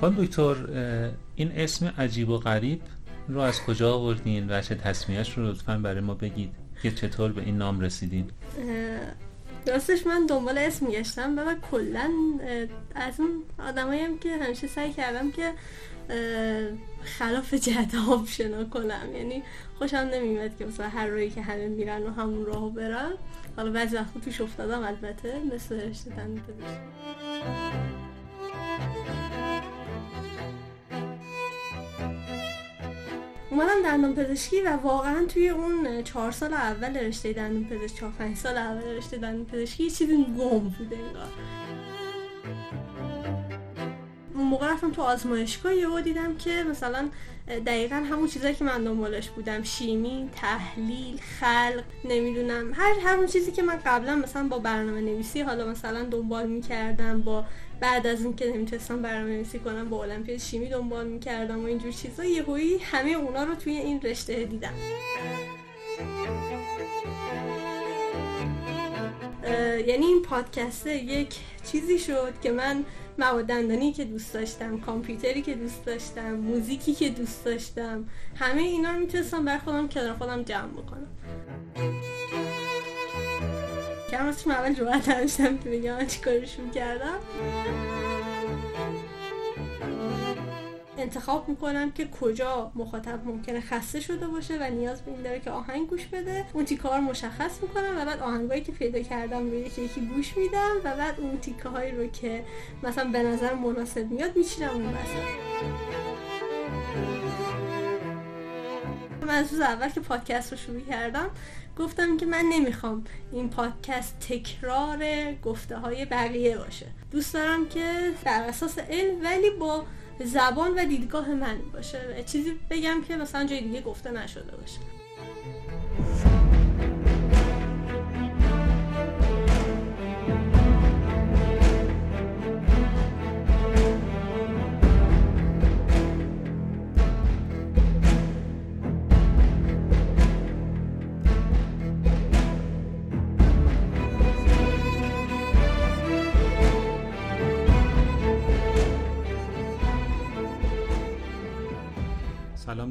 خانم دکتر این اسم عجیب و غریب رو از کجا آوردین؟ و چه تصمیهش رو لطفا برای ما بگید که چطور به این نام رسیدین؟ راستش من دنبال اسم گشتم و کلا از اون آدمایی هم که همیشه سعی کردم که خلاف جهت آب شنا کنم. یعنی خوشم نمیمد که مثلا هر روی که همه میرن و همون راهو برن. حالا بعضی وقتا توش افتادم البته مثل رشته اومدم دندون پزشکی و واقعا توی اون چهار سال اول رشته دندون پزشکی چهار پنج سال اول رشته دندون پزشکی چیزی گم بوده انگار. اون موقع رفتم تو آزمایشگاه یهو دیدم که مثلا دقیقا همون چیزایی که من دنبالش بودم. شیمی تحلیل خلق نمی‌دونم. هر همون چیزی که من قبلا مثلا با برنامه نویسی حالا مثلا دنبال می‌کردم با بعد از اینکه نمی‌تونستم برنامه نویسی کنم با المپیاد شیمی دنبال می‌کردم و اینجور چیزا یهویی همه اونا رو توی این رشته دیدم. یعنی این پادکسته یک چیزی شد که من مواد دندانی که دوست داشتم کامپیوتری که دوست داشتم موزیکی که دوست داشتم همه اینا رو می‌تونستم بر خودم کنار خودم جمع بکنم. کم از اول جوعت نداشتم که بگم چی کارشون کردم. انتخاب می‌کنم که کجا مخاطب ممکنه خسته شده باشه و نیاز به این داره که آهنگ گوش بده. اون تیکه رو مشخص می‌کنم و بعد آهنگایی که پیدا کردم رو یکی یکی گوش میدم و بعد اون تیکه هایی رو که مثلا به نظر مناسب میاد میچینم اون من از روز اول که پادکست رو شروع کردم گفتم که من نمی‌خوام این پادکست تکرار گفته های بقیه باشه. دوست دارم که در اساس علم ولی با زبان و دیدگاه من باشه. چیزی بگم که مثلا جای دیگه گفته نشده باشه.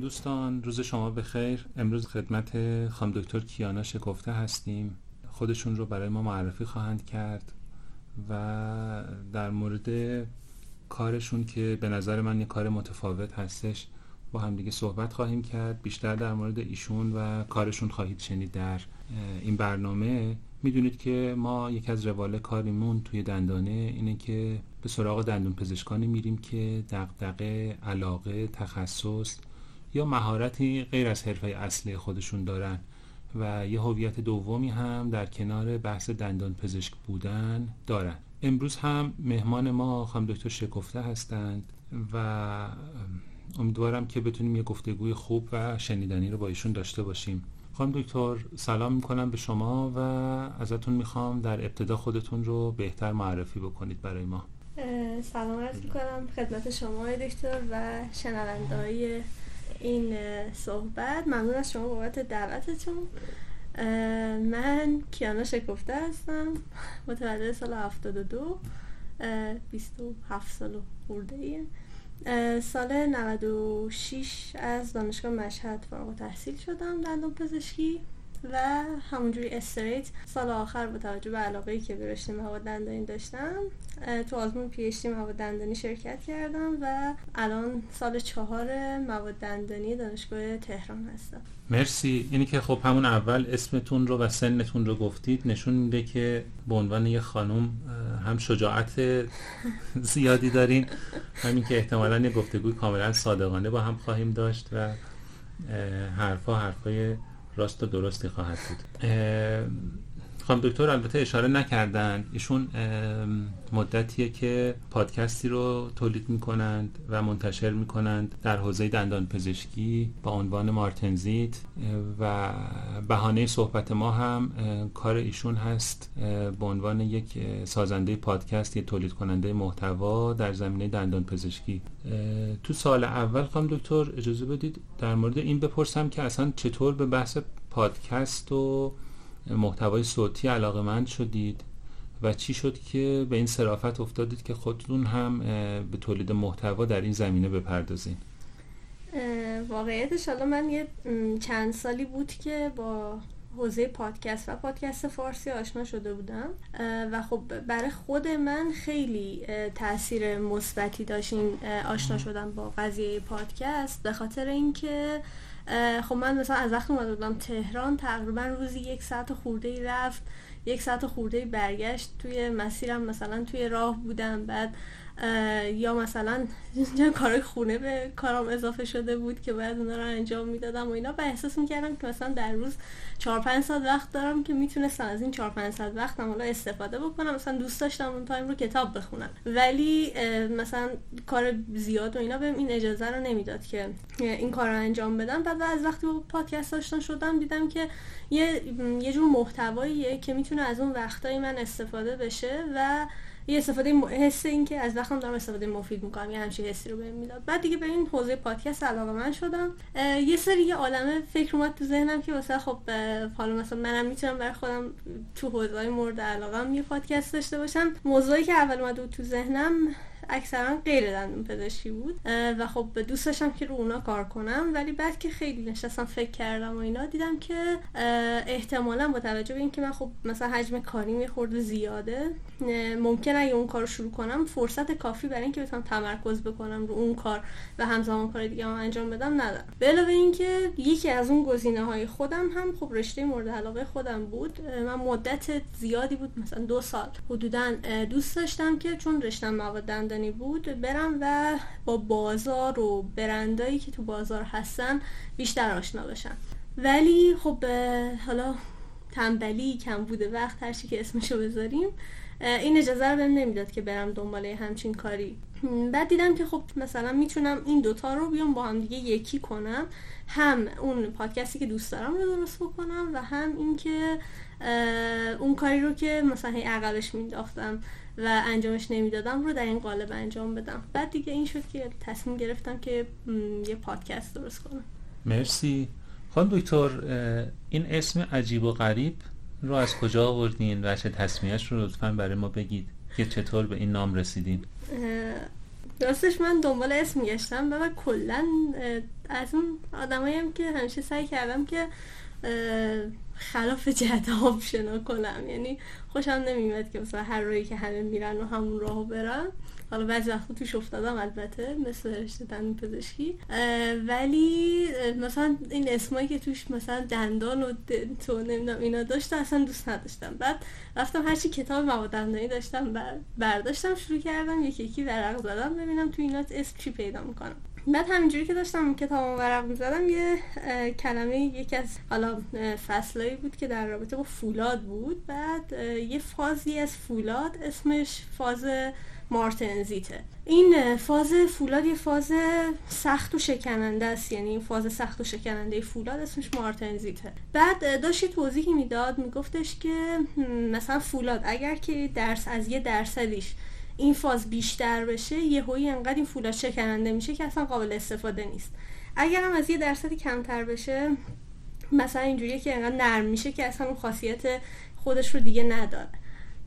دوستان روز شما بخیر. امروز خدمت خانم دکتر کیانا شکفته هستیم. خودشون رو برای ما معرفی خواهند کرد و در مورد کارشون که به نظر من یه کار متفاوت هستش با هم دیگه صحبت خواهیم کرد. بیشتر در مورد ایشون و کارشون خواهید شنید در این برنامه. می‌دونید که ما یکی از روال کاریمون توی دندانه اینه که به سراغ دندون پزشکانی میریم که دقدقه علاقه تخصص یا مهارتی غیر از حرفه اصلی خودشون دارن و یه هویت دومی هم در کنار بحث دندان پزشک بودن دارن. امروز هم مهمان ما خانم دکتر شکفته هستند و امیدوارم که بتونیم یه گفتگوی خوب و شنیدنی رو با ایشون داشته باشیم. خانم دکتر سلام می‌کنم به شما و ازتون می‌خوام در ابتدا خودتون رو بهتر معرفی بکنید برای ما. سلام عرض می‌کنم خدمت شما دکتر و شنونده این صحبت. ممنون از شما بابت دعوتتون. من کیانا شکفته هستم. متولد سال 72 27 سال خورده ایه سال 96 از دانشگاه مشهد فارغ تحصیل شدم دندون پزشکی. و همونجوری استریت. سال آخر با توجه به علاقه که به رشته مواد دندانی داشتم تو آزمون پی اچ مواد دندانی شرکت کردم و الان سال چهار مواد دندانی دانشگاه تهران هستم. مرسی. اینی که خب همون اول اسمتون رو و سنتون رو گفتید نشون میده که به عنوان یه خانم هم شجاعت زیادی دارین همین که احتمالا یه گفتگوی کاملا صادقانه با هم خواهیم داشت و حرفا حرفای راست و درستی خواهد بود. خانم دکتر البته اشاره نکردن. ایشون مدتیه که پادکستی رو تولید می‌کنند و منتشر می‌کنند در حوزه دندان پزشکی با عنوان مارتنزیت و بهانه صحبت ما هم کار ایشون هست به عنوان یک سازنده پادکست یک تولید کننده محتوا در زمینه دندان پزشکی. تو سال اول خانم دکتر اجازه بدید در مورد این بپرسم که اصلا چطور به بحث پادکست و محتوای صوتی علاقه مند شدید و چی شد که به این صرافت افتادید که خودتون هم به تولید محتوا در این زمینه بپردازین؟ واقعیتش حالا من یه چند سالی بود که با حوزه پادکست و پادکست فارسی آشنا شده بودم. و خب برای خود من خیلی تاثیر مثبتی داشتین آشنا شدم با قضیه پادکست. به خاطر اینکه خب من مثلا از وقتی اومده بودم تهران تقریبا روزی یک ساعت خورده رفت یک ساعت خورده برگشت. توی مسیرم مثلا توی راه بودم بعد یا مثلا کار خونه به کارم اضافه شده بود که باید اونا رو انجام می‌دادم و اینا. و احساس می‌کردم که مثلا در روز 4 5 ساعت وقت دارم که می‌تونستم از این 4 5 ساعت وقتم حالا استفاده بکنم. مثلا دوست داشتم اون تایم رو کتاب بخونم. ولی مثلا کار زیاد و اینا بهم این اجازه رو نمی‌داد که این کار رو انجام بدم. بعد از وقتی با پادکست آشنا شدم دیدم که یه یه جور محتواییه که می‌تونه از اون وقتای من استفاده بشه و یه استفاده حس این که از وقتم دارم استفاده مفید می‌کنم یه همچین حسی رو بهم می‌داد. بعد دیگه به این حوزه پادکست علاقه من شدم. یه سری یه عالمه فکر اومد تو ذهنم که واسه خب حالا مثلا منم می‌تونم برای خودم تو حوزه مورد علاقه یه پادکست داشته باشم. موضوعی که اول اومد تو ذهنم اکثرا غیر دندون پزشکی بود و خب دوست داشتم که رو اونا کار کنم ولی بعد که خیلی نشستم فکر کردم و اینا دیدم که احتمالا با توجه به اینکه من خب مثلا حجم کاری می‌خورد زیاده ممکن اگه اون کار رو شروع کنم فرصت کافی برای اینکه بتونم تمرکز بکنم رو اون کار و همزمان کار دیگه هم انجام بدم ندارم. به علاوه اینکه یکی از اون گزینه های خودم هم خب رشته مورد علاقه خودم بود. من مدت زیادی بود مثلا دو سال حدودا دوست داشتم که چون رشته مواد دندانی بود برم و با بازار و برندایی که تو بازار هستن بیشتر آشنا بشم. ولی خب حالا تنبلی کم بوده وقت هرچی که اسمشو بذاریم این اجازه رو بهم نمی‌داد که برم دنبال همچین کاری. بعد دیدم که خب مثلا می‌تونم این دوتا رو بیام با هم دیگه یکی کنم. هم اون پادکستی که دوست دارم رو درست بکنم و هم اینکه اون کاری رو که مثلا هی عقبش مینداختم و انجامش نمی‌دادم رو در این قالب انجام بدم. بعد دیگه این شد که تصمیم گرفتم که یه پادکست درست کنم. مرسی. خانم دکتر این اسم عجیب و غریب رو از کجا آوردین و چه تصمیمش رو لطفا برای ما بگید که چطور به این نام رسیدین؟ راستش من دنبال اسم گشتم و کلا از اون آدماییم که همیشه سعی کردم که خلاف جهت شنا کنم. یعنی خوشم نمیمد که مثلا هر روی که همه میرن و همون راهو برن. حالا بعضی وقتا توش افتادم البته مثل رشته دندون پزشکی. ولی مثلا این اسمایی که توش مثلا دندان و تو نمی‌دونم اینا داشته اصلا دوست نداشتم. بعد رفتم هرچی کتاب مواد دندانی داشتم برداشتم شروع کردم یکی یکی ورق زدم ببینم تو اینا اسم چی پیدا می‌کنم. بعد همینجوری که داشتم کتاب ورق می‌زدم یه کلمه یکی از حالا فصلایی بود که در رابطه با فولاد بود. بعد یه فازی از فولاد اسمش فاز مارتنزیته. این فاز فولاد یه فاز سخت و شکننده است. یعنی این فاز سخت و شکننده فولاد اسمش مارتنزیته. بعد داشت توضیحی می‌داد میگفتش که مثلا فولاد اگر که درس از یه درصدیش این فاز بیشتر بشه یهویی انقدر این فولاد شکننده میشه که اصلا قابل استفاده نیست. اگر هم از یه درصدی کمتر بشه مثلا اینجوریه که انقدر نرم میشه که اصلا اون خاصیت خودش رو دیگه نداره.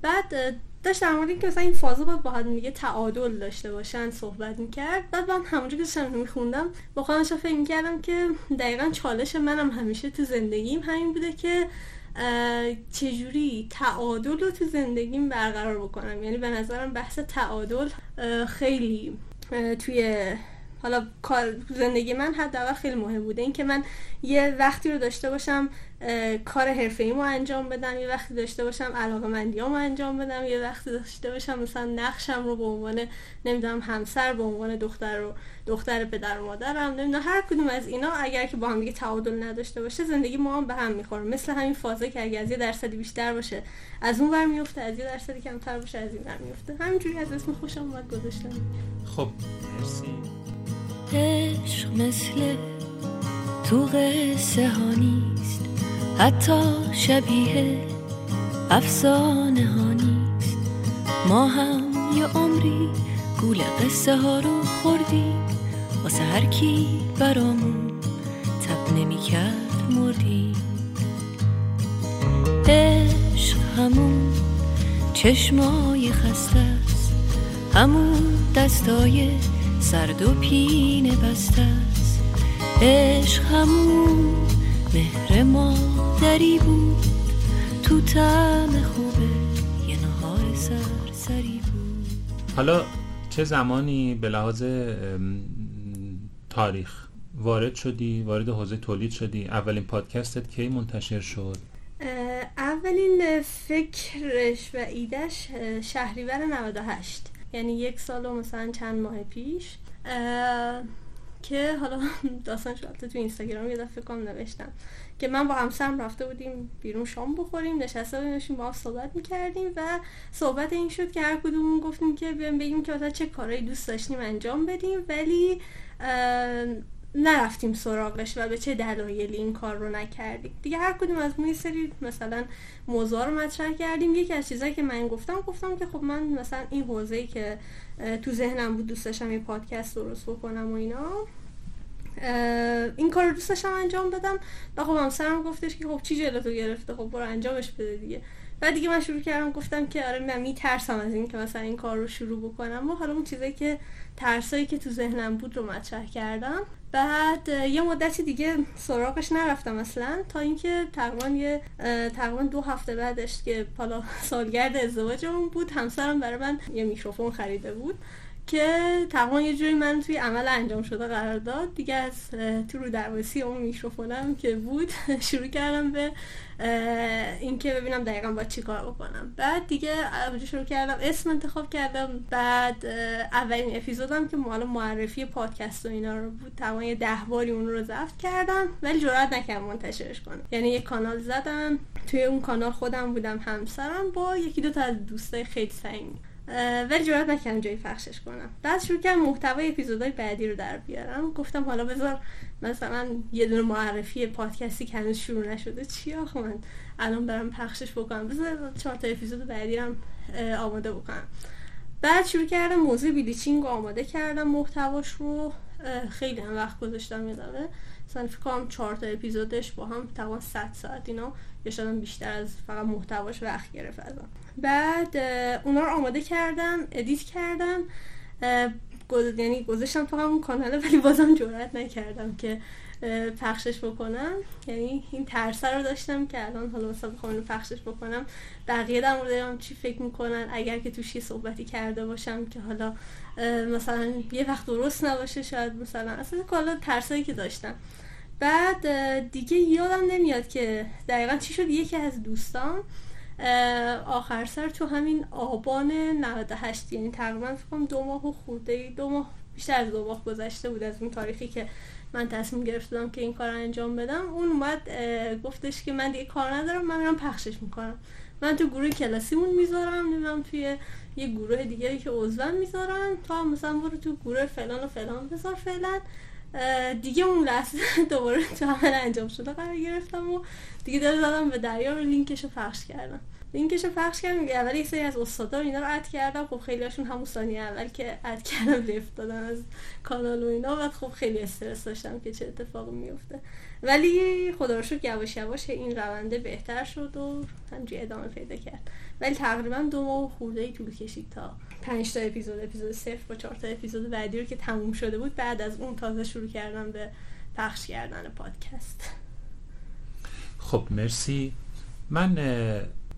بعد داشت در مورد اینکه مثلا این فازا باید با هم دیگه تعادل داشته باشن صحبت می‌کرد. بعد من همونجور که داشتم میخوندم با خودم فکر می‌کردم که دقیقا چالش منم همیشه تو زندگیم همین بوده که چجوری تعادل رو تو زندگیم برقرار بکنم؟ یعنی به نظرم بحث تعادل خیلی توی حالا کار زندگی من حداقل خیلی مهم بوده. اینکه من یه وقتی رو داشته باشم کار حرفه ایمو انجام بدم یه وقتی داشته باشم علاقه مندیامو انجام بدم یه وقتی داشته باشم مثلا نقشم رو به عنوان نمی‌دونم همسر به عنوان دختر و دختر پدر و مادرم نمی‌دونم هر کدوم از اینا اگر که با هم دیگه تعادل نداشته باشه زندگی ما هم به هم می‌خوره. مثل همین فازه که اگه از یه درصدی بیشتر باشه از اون ور میفته از یه درصدی کمتر باشه از این ور میفته همینجوری از اسم خوشم اومد گذاشتم. خب مرسی. عشق مثل تو قصه ها نیست. حتی شبیه افسانه ها نیست. ما هم یه عمری گول قصه ها رو خوردیم. واسه هر کی برامون تب نمی کرد مردیم. عشق همون چشمای خسته است. همون دستای سرد و پینه بسته است. عشق همون مهر مادری بود. تو تعم خوبه یه نهار سرسری بود. حالا چه زمانی به لحاظ تاریخ وارد شدی؟ وارد حوزه تولید شدی؟ اولین پادکستت کی منتشر شد؟ اولین فکرش و ایدش شهریور 98 یعنی یک سال و مثلا چند ماه پیش. که حالا داستان شد تو اینستاگرام یه دفعه کام نوشتم که من با همسرم رفته بودیم بیرون شام بخوریم نشسته بودیم با هم صحبت می‌کردیم و صحبت این شد که هر کدومون گفتیم که بیایم بگیم که مثلا چه کارهایی دوست داشتیم انجام بدیم. ولی نرفتیم سراغش و به چه دلایلی این کار رو نکردیم. دیگه هر کدوم از ما سری مثلا موضوع رو مطرح کردیم. یکی از چیزایی که من گفتم گفتم که خب من مثلا این حوزه‌ای که تو ذهنم بود دوست داشتم یه پادکست درست بکنم و اینا این کار رو دوست داشتم انجام بدم. و خب همسرم گفتش که خب چی جلوتو گرفته؟ خب برو انجامش بده دیگه. بعد دیگه من شروع کردم گفتم که آره من میترسم از این که مثلا این کار رو شروع بکنم. و حالا اون چیزایی که ترسایی که تو ذهنم بود رو مطرح کردم. بعد یه مدتی دیگه سراغش نرفتم اصلا تا اینکه تقریبا یه تقریبا دو هفته بعدش که حالا سالگرد ازدواجمون بود همسرم برای من یه میکروفون خریده بود. که تقریبا یه جوری من توی عمل انجام شده قرار داد. دیگه از تو رو درواسی اون میکروفونم که بود شروع کردم به اینکه ببینم دقیقا با چی کار بکنم. بعد دیگه اونجا شروع کردم اسم انتخاب کردم. بعد اولین اپیزودم که مال معرفی پادکست و اینا رو بود. تمام یه ده باری اون رو ضبط کردم ولی جرئت نکردم منتشرش کنم. یعنی یه کانال زدم. توی اون کانال خودم بودم همسرم با یکی دو تا از دوستای خیلی صمیمی ولی جرات نکردم جایی پخشش کنم. بعد شروع کردم محتوای اپیزودهای بعدی رو در بیارم. گفتم حالا بذار مثلا یه دونه معرفی پادکستی که هنوز شروع نشده. چی آخه من الان برم پخشش بکنم؟ بذار چهار تا اپیزود بعدی هم آماده بکنم. بعد شروع کردم موضوع بیلیچینگ رو آماده کردم محتواش رو. خیلی هم وقت گذاشتم یادمه مثلا فکر کنم چهار تا اپیزودش با هم تقریبا 100 ساعت اینا. یا بیشتر از فقط محتواش وقت گرفت ازم. بعد اونا رو آماده کردم ادیت کردم یعنی گذاشتم تو همون کاناله ولی بازم جرات نکردم که پخشش بکنم. یعنی این ترسه رو داشتم که الان حالا مثلا بخوام پخشش بکنم. بقیه در مورد چی فکر می‌کنن؟ اگر که توش یه صحبتی کرده باشم که حالا مثلا یه وقت درست نباشه شاید مثلا اصلا کالا ترسایی که داشتم. بعد دیگه یادم نمیاد که دقیقا چی شد. یکی از دوستان آخر سر تو همین آبان 98 یعنی تقریبا فکرم دو ماه و خورده دو ماه بیشتر از دو ماه گذشته بود از اون تاریخی که من تصمیم گرفتم که این کار انجام بدم. اون اومد گفتش که من دیگه کار ندارم من میرم پخشش می‌کنم. من تو گروه کلاسیمون می‌ذارم نمی‌دونم توی یه گروه دیگری که عضوم می‌ذارم تا مثلا برو تو گروه فلان و فلان بذار فعلا. دیگه اون لحظه دوباره تو عمل انجام شده قرار گرفتم و دیگه دل زدم به دریا رو لینکش رو پخش کردم. لینکش رو پخش کردم اول یک سری از استادا اینا رو اد کردم. خب خیلی هاشون همون ثانیه اول که اد کردم لفت دادن از کانال و اینا. بعد خب خیلی استرس داشتم که چه اتفاقی میفته ولی خدا رو شکر یواش یواش این رونده بهتر شد و همجوری ادامه پیدا کرد. ولی تقریبا دو ماه خورده ای طول کشید تا پنج تا اپیزود اپیزود صفر با چهار تا اپیزود بعدی رو که تموم شده بود. بعد از اون تازه شروع کردم به پخش کردن پادکست. خب مرسی. من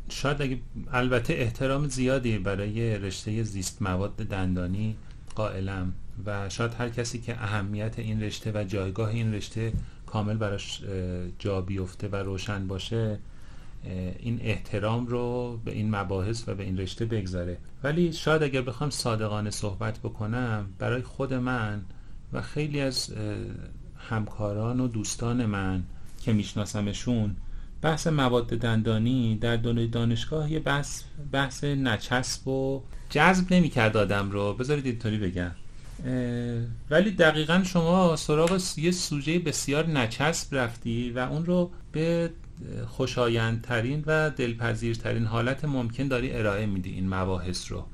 شاید اگه البته احترام زیادی برای رشته زیست مواد دندانی قائلم و شاید هر کسی که اهمیت این رشته و جایگاه این رشته کامل براش جا بیفته و روشن باشه این احترام رو به این مباحث و به این رشته بگذاره. ولی شاید اگر بخوام صادقانه صحبت بکنم برای خود من و خیلی از همکاران و دوستان من که میشناسمشون بحث مواد دندانی در دنیای دانشگاه یه بحث بحث نچسب و جذب نمی‌کرد آدم رو. بذارید اینطوری بگم. ولی دقیقا شما سراغ یه سوژه بسیار نچسب رفتی و اون رو به خوشایندترین و دلپذیرترین حالت ممکن داری ارائه میدی این مباحث رو.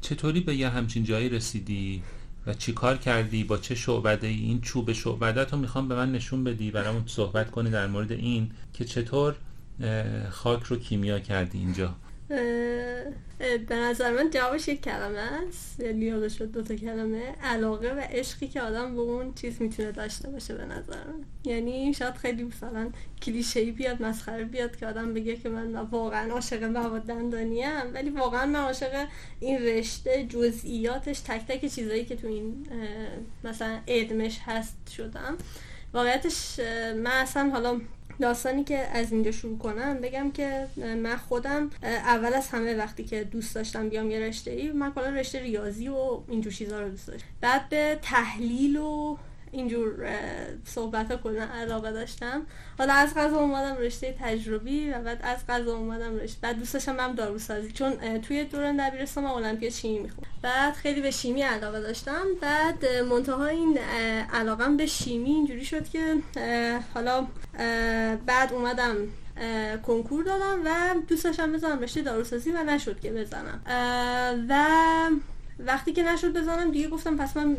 چطوری به یه همچین جایی رسیدی و چی کار کردی؟ با چه شعبده ای؟ این چوب شعبده رو می‌خوام به من نشون بدی برامون صحبت کنی در مورد این که چطور خاک رو کیمیا کردی اینجا. به نظر من جوابش یک کلمه است. یعنی شد دوتا کلمه. علاقه و عشقی که آدم به اون چیز می‌تونه داشته باشه به نظر من. یعنی شاید خیلی مثلا کلیشه بیاد مسخره بیاد که آدم بگه که من واقعا عاشق مواد دندانی ولی واقعا من عاشق این رشته جزئیاتش تک تک چیزایی که تو این مثلا علمش هست شدم. واقعیتش من اصلا حالا داستانی که از اینجا شروع کنم بگم که من خودم اول از همه وقتی که دوست داشتم بیام یه رشته ای من کلا رشته ریاضی و اینجور چیزها رو دوست داشتم. بعد به تحلیل و اینجور صحبت ها کلا علاقه داشتم. حالا از غذا اومدم رشته تجربی و بعد از غذا اومدم رشته بعد دوست داشتم هم داروسازی. چون توی دوران دبیرستان من المپیاد شیمی می‌خوام بعد خیلی به شیمی علاقه داشتم. بعد منتها این علاقم به شیمی اینجوری شد که حالا بعد اومدم کنکور دادم و دوست داشتم بزنم رشته داروسازی و نشد که بزنم. و وقتی که نشد بزنم دیگه گفتم پس من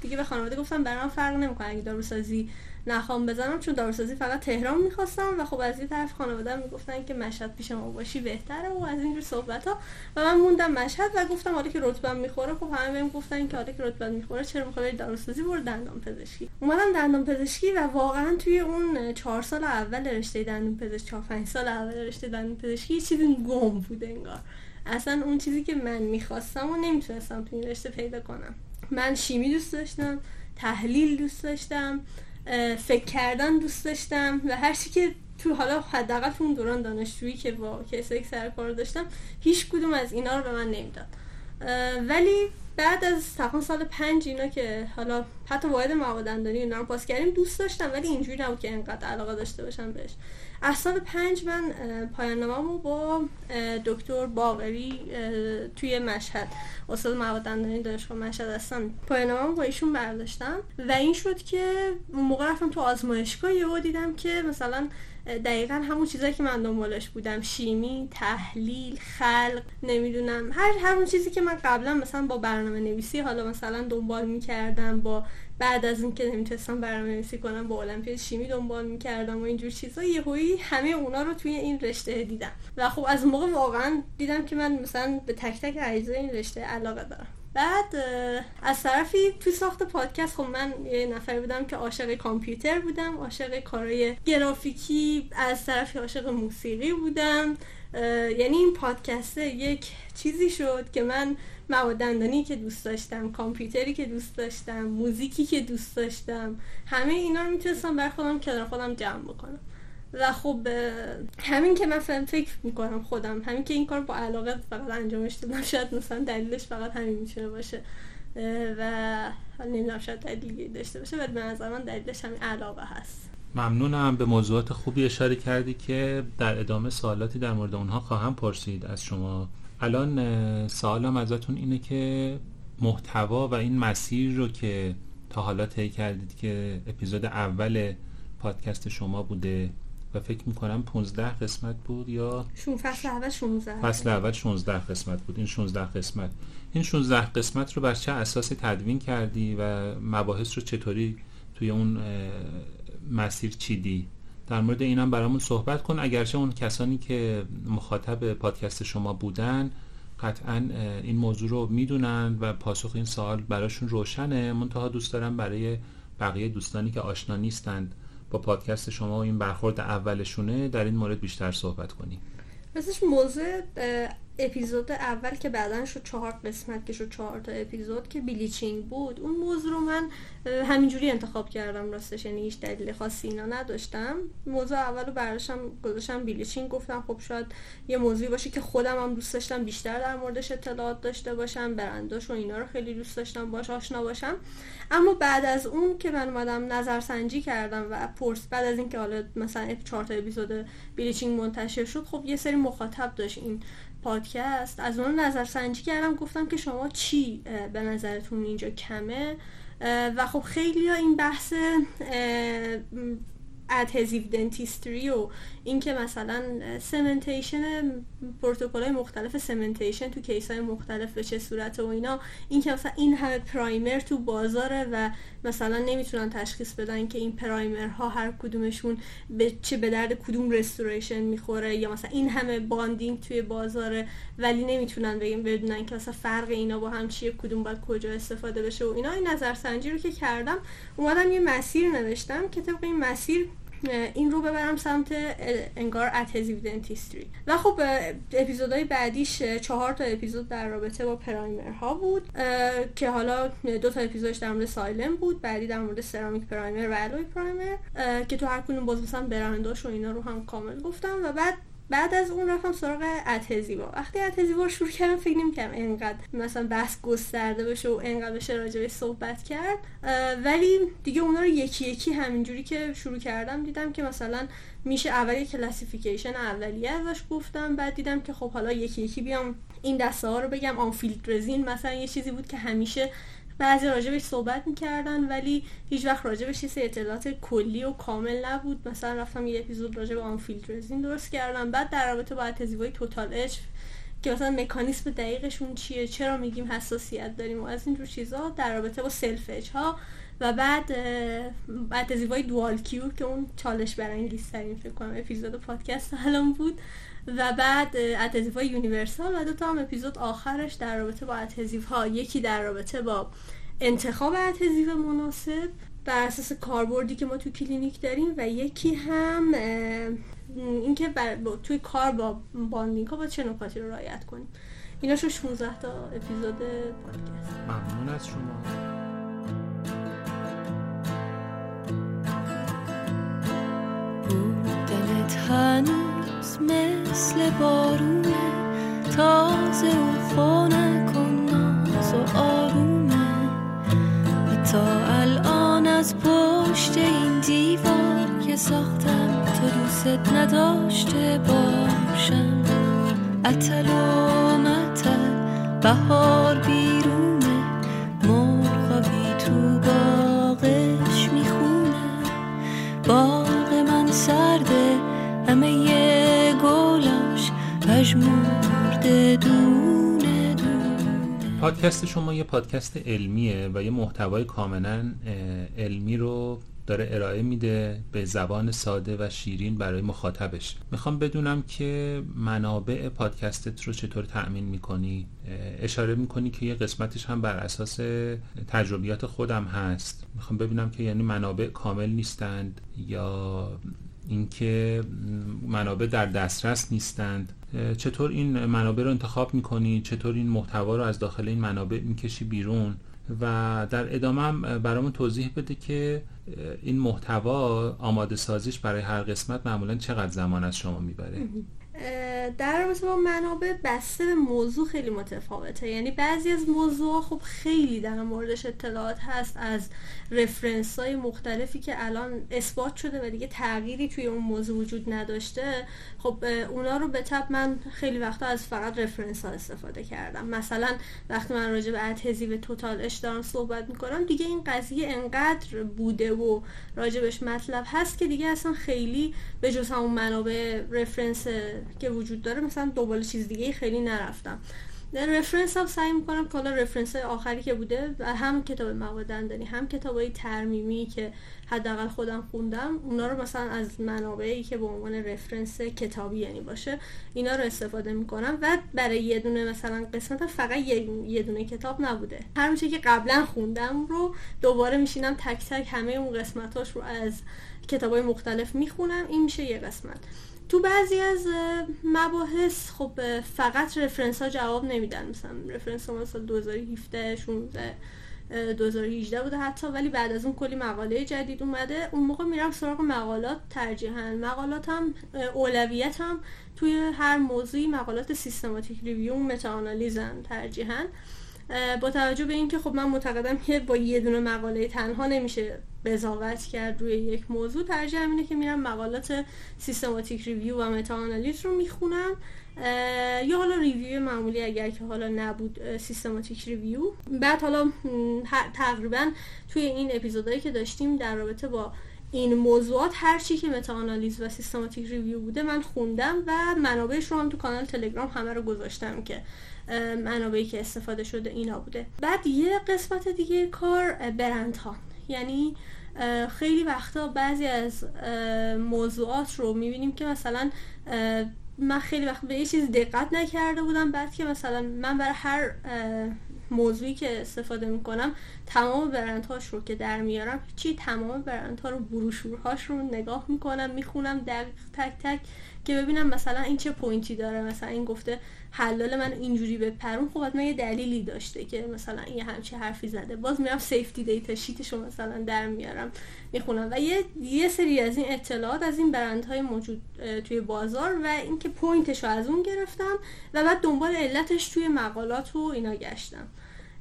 دیگه به خانواده گفتم برام فرق نمی‌کنه اگه داروسازی نخوام بزنم چون داروسازی فقط تهران می‌خواستم و خب از یه طرف خانواده می‌گفتن که مشهد پیش ما باشی بهتره و از اینجور صحبت ها و من موندم مشهد و گفتم حالا که رتبه می‌خوره خب همه بهم گفتن که حالا که رتبه می‌خوره چرا می‌خوای داروسازی برو دندان پزشکی. اومدم دندان پزشکی و واقعا توی اون چهار سال اول رشته دندون پزشکی چهار پنج سال اول رشته دندون پزشکی چیزی گم بود انگار. اصلا اون چیزی که من می‌خواستم و نمی‌تونستم تو این رشته پیدا کنم. من شیمی دوست داشتم تحلیل دوست داشتم فکر کردن دوست داشتم و هر چی که تو حالا حداقل اون دوران دانشجویی که با کسایی سر کار داشتم هیچ کدوم از اینا رو به من نمی‌داد. ولی بعد از تقریبا سال پنج اینا که حالا حتی واحد موادندانی اینا رو پاس کردیم دوست داشتم ولی اینجوری نبود که انقدر علاقه داشته باشم بهش. سال پنج من پایان رو با دکتر باغری توی مشهد استاد مواد دندانی دانشگاه مشهد هستم. پایان با ایشون برداشتم و این شد که اون موقع رفتم تو آزمایشگاه یهو دیدم که مثلا دقیقا همون چیزایی که من دنبالش بودم. شیمی تحلیل خلق نمی‌دونم هر همون چیزی که من قبلا مثلا با برنامه نویسی حالا مثلا دنبال می‌کردم با بعد از اینکه نمی‌تونستم برنامه نویسی کنم با المپیاد شیمی دنبال می‌کردم و اینجور چیزا یهویی همه اونا رو توی این رشته دیدم. و خب از موقع واقعا دیدم که من مثلا به تک تک اجزای این رشته علاقه دارم. بعد از طرفی توی ساخت پادکست خب من یه نفر بودم که عاشق کامپیوتر بودم عاشق کارهای گرافیکی از طرفی عاشق موسیقی بودم. یعنی این پادکسته یک چیزی شد که من مواد که دوست داشتم کامپیوتری که دوست داشتم موزیکی که دوست داشتم همه اینا رو می‌تونستم بر خودم کنار خودم جمع بکنم. و خب همین که مثلا فکر می‌کنم خودم همین که این کار با علاقه فقط انجامش دادم شاید مثلا دلیلش فقط همین می‌تونه باشه. و نمی‌دونم شاید دلیلی داشته باشه ولی به نظر من دلیلش همین علاقه هست. ممنونم. به موضوعات خوبی اشاره کردی که در ادامه سوالاتی در مورد اونها خواهم پرسید از شما. الان سوالم ازتون اینه که محتوا و این مسیر رو که تا حالا طی کردید که اپیزود اول پادکست شما بوده و فکر می‌کنم 15 قسمت بود یا شون فصل اول 16 فصل اول 16 قسمت بود. این 16 قسمت. این 16 قسمت رو بر چه اساسی تدوین کردی و مباحث رو چطوری توی اون مسیر چیدی؟ در مورد اینم برامون صحبت کن. اگرچه اون کسانی که مخاطب پادکست شما بودن قطعا این موضوع رو می‌دونن و پاسخ این سوال براشون روشنه. منتها دوست دارم برای بقیه دوستانی که آشنا نیستند با پادکست شما و این برخورد اولشونه در این مورد بیشتر صحبت کنیم. راستش موضوع اپیزود اول که بعدا شد چهار قسمت که شد چهار تا اپیزود که بیلیچینگ بود. اون موضوع رو من همینجوری انتخاب کردم راستش یعنی هیچ دلیل خاصی اینا نداشتم. موضوع اول رو برداشتم گذاشتم بیلیچینگ گفتم خب شاید یه موضوعی باشه که خودم هم دوست داشتم بیشتر در موردش اطلاعات داشته باشم برنداش و اینا رو خیلی دوست داشتم باش آشنا باشم. اما بعد از اون که من اومدم نظرسنجی کردم و پرس بعد از اینکه حالا مثلا چهار تا اپیزود bleaching منتشر شد خب یه سری مخاطب داشت این پادکست. از اون نظر سنجی کردم گفتم که شما چی به نظرتون اینجا کمه؟ و خب خیلی ها این بحث adhesive dentistry و اینکه مثلا cementation پروتکل های مختلف cementation تو case های مختلف به چه صورت و اینا اینکه مثلا این همه primer تو بازاره و مثلا نمی‌تونن تشخیص بدن که این primer ها هر کدومشون به چه به درد کدوم restoration می‌خوره یا مثلا این همه bonding توی بازاره ولی نمی‌تونن بگیم بدونن که مثلا فرق اینا با هم چیه کدوم باید کجا استفاده بشه و اینا. این نظرسنجی رو که کردم اومدم یه مسیر نوشتم که طبق این مسیر این رو ببرم سمت انگار adhesive dentistry و خب اپیزودهای بعدیش چهار تا اپیزود در رابطه با primer ها بود که حالا دو تا اپیزودش در مورد silane بود بعدی در مورد ceramic primer و alloy primer که تو هر کدوم باز مثلا و اینا رو هم کامل گفتم و بعد بعد از اون رفتم سراغ اتهزیوا وقتی اتهزیوا شروع کردم فکر نمی‌کردم اینقدر مثلا بحث گسترده بشه و اینقدر بشه راجع صحبت کرد. ولی دیگه اونا رو یکی یکی همینجوری که شروع کردم دیدم که مثلا میشه اول کلاسیفیکیشن اولیه ازش گفتم بعد دیدم که خب حالا یکی یکی بیام این دسته ها رو بگم. آن مثلا یه چیزی بود که همیشه بعضی راجبش صحبت می‌کردن ولی هیچ وقت راجبش یه اطلاعات کلی و کامل نبود. مثلا رفتم یه اپیزود راجب unfilled resin درست کردم. بعد در رابطه با adhesive های total etch که مثلا مکانیسم دقیقشون چیه چرا میگیم حساسیت داریم و از اینجور چیزا در رابطه با self etch ها و بعد بعد adhesive های dual cure که اون چالش برانگیز ترین فکر کنم اپیزود پادکست الان بود. و بعد adhesive های universal و دو تا هم اپیزود آخرش در رابطه با adhesive ها. یکی در رابطه با انتخاب adhesive مناسب بر اساس کاربردی که ما تو کلینیک داریم و یکی هم اینکه توی کار با bonding ها با چه نکاتی رو رعایت کنیم. اینا شو 16 تا اپیزود پادکست. ممنون از شما. دلت مثل بارونه. تازه و خونه کن ناز و آرومه. و تا الان از پشت این دیوار که ساختم تو دوست نداشته باشم. اتل و متل بهار بیرونه. مرغابی تو باغش می‌خونه. باغ من سرده همه پادکست شما یه پادکست علمیه و یه محتوای کاملا علمی رو داره ارائه میده به زبان ساده و شیرین برای مخاطبش. می‌خوام بدونم که منابع پادکستت رو چطور تأمین می‌کنی؟ اشاره می‌کنی که یه قسمتش هم بر اساس تجربیات خودم هست. می‌خوام ببینم که یعنی منابع کامل نیستند یا اینکه منابع در دسترس نیستند. چطور این منابع رو انتخاب می‌کنی؟ چطور این محتوا رو از داخل این منابع می‌کشی بیرون؟ و در ادامه هم برامون توضیح بده که این محتوا آماده سازیش برای هر قسمت معمولا چقدر زمان از شما می‌بره. در رابطه با منابع بسته به موضوع خیلی متفاوته. یعنی بعضی از موضوع خب خیلی در موردش اطلاعات هست از reference های مختلفی که الان اثبات شده و دیگه تغییری توی اون موضوع وجود نداشته. خب اونا رو به طبع من خیلی وقتا از فقط reference ها استفاده کردم. مثلا وقتی من راجع به adhesive total etch دارم صحبت می‌کنم دیگه این قضیه انقدر بوده و راجبش مطلب هست که دیگه اصلا خیلی به جز همون منابع reference که وجود داره مثلا دوباره چیز دیگه خیلی نرفتم. reference هم سعی می‌کنم که حالا reference آخری که بوده هم کتاب مواد دندانی هم کتاب های ترمیمی که حداقل خودم خوندم اونا رو مثلا از منابعی که به عنوان رفرنس کتابی یعنی باشه اینا رو استفاده می‌کنم. و برای یه دونه مثلا قسمت فقط یه دونه کتاب نبوده. هر که قبلا خوندم رو دوباره میشینم تک تک همه اون قسمتاش رو از کتاب های مختلف می‌خونم این میشه یه قسمت. تو بعضی از مباحث خب فقط رفرنس ها جواب نمیدن. مثلا رفرنس ها مثلا 2017 16 2018 بوده حتی ولی بعد از اون کلی مقاله جدید اومده. اون موقع میرم سراغ مقالات ترجیحاً مقالات هم اولویت هم توی هر موضوعی مقالات systematic review meta analysis ان ترجیحاً با توجه به اینکه خب من معتقدم که با یه دونه مقاله تنها نمیشه قضاوت کرد روی یک موضوع. ترجیح اینه که میرم مقالات systematic review و meta رو می‌خونم یا حالا review معمولی اگر که حالا نبود systematic review. بعد حالا تقریبا توی این اپیزودهایی که داشتیم در رابطه با این موضوعات هر چی که متا آنالیز و سیستماتیک ریویو بوده من خوندم و منابعش رو هم تو کانال تلگرام همه رو گذاشتم که منابعی که استفاده شده اینا بوده. بعد یه قسمت دیگه کار برند ها یعنی خیلی وقتا بعضی از موضوعات رو می‌بینیم که مثلا من خیلی وقت به یه چیز دقت نکرده بودم بعد که مثلا من برای هر موضوعی که استفاده می‌کنم تمام برندهاش رو که در میارم چی تمام برندها رو بروشورهاش رو نگاه می‌کنم می‌خونم دقیق تک تک که ببینم مثلا این چه point ی داره مثلا این گفته حلال منو اینجوری بپرون. خب حتما یه دلیلی داشته که مثلا این همچی حرفی زده. باز میرم safety data sheet ش مثلا در میارم می‌خونم. و یه یه سری از این اطلاعات از این برندهای موجود توی بازار و اینکه point ش رو از اون گرفتم و بعد دنبال علتش توی مقالات و اینا گشتم.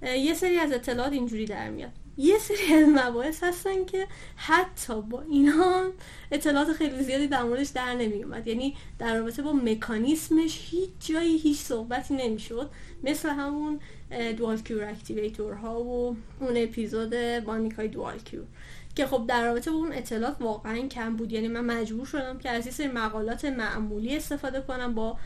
یه سری از اطلاعات اینجوری در میاد. یه سری از مباحث هستن که حتی با اینا اطلاعات خیلی زیادی در موردش در نمی اومد یعنی در رابطه با مکانیسمش هیچ جایی هیچ صحبتی نمی‌شد. مثل همون dual cure activator ها و اون اپیزود bonding های dual cure که خب در رابطه با اون اطلاعات واقعا کم بود. یعنی من مجبور شدم که از این سری مقالات معمولی استفاده کنم با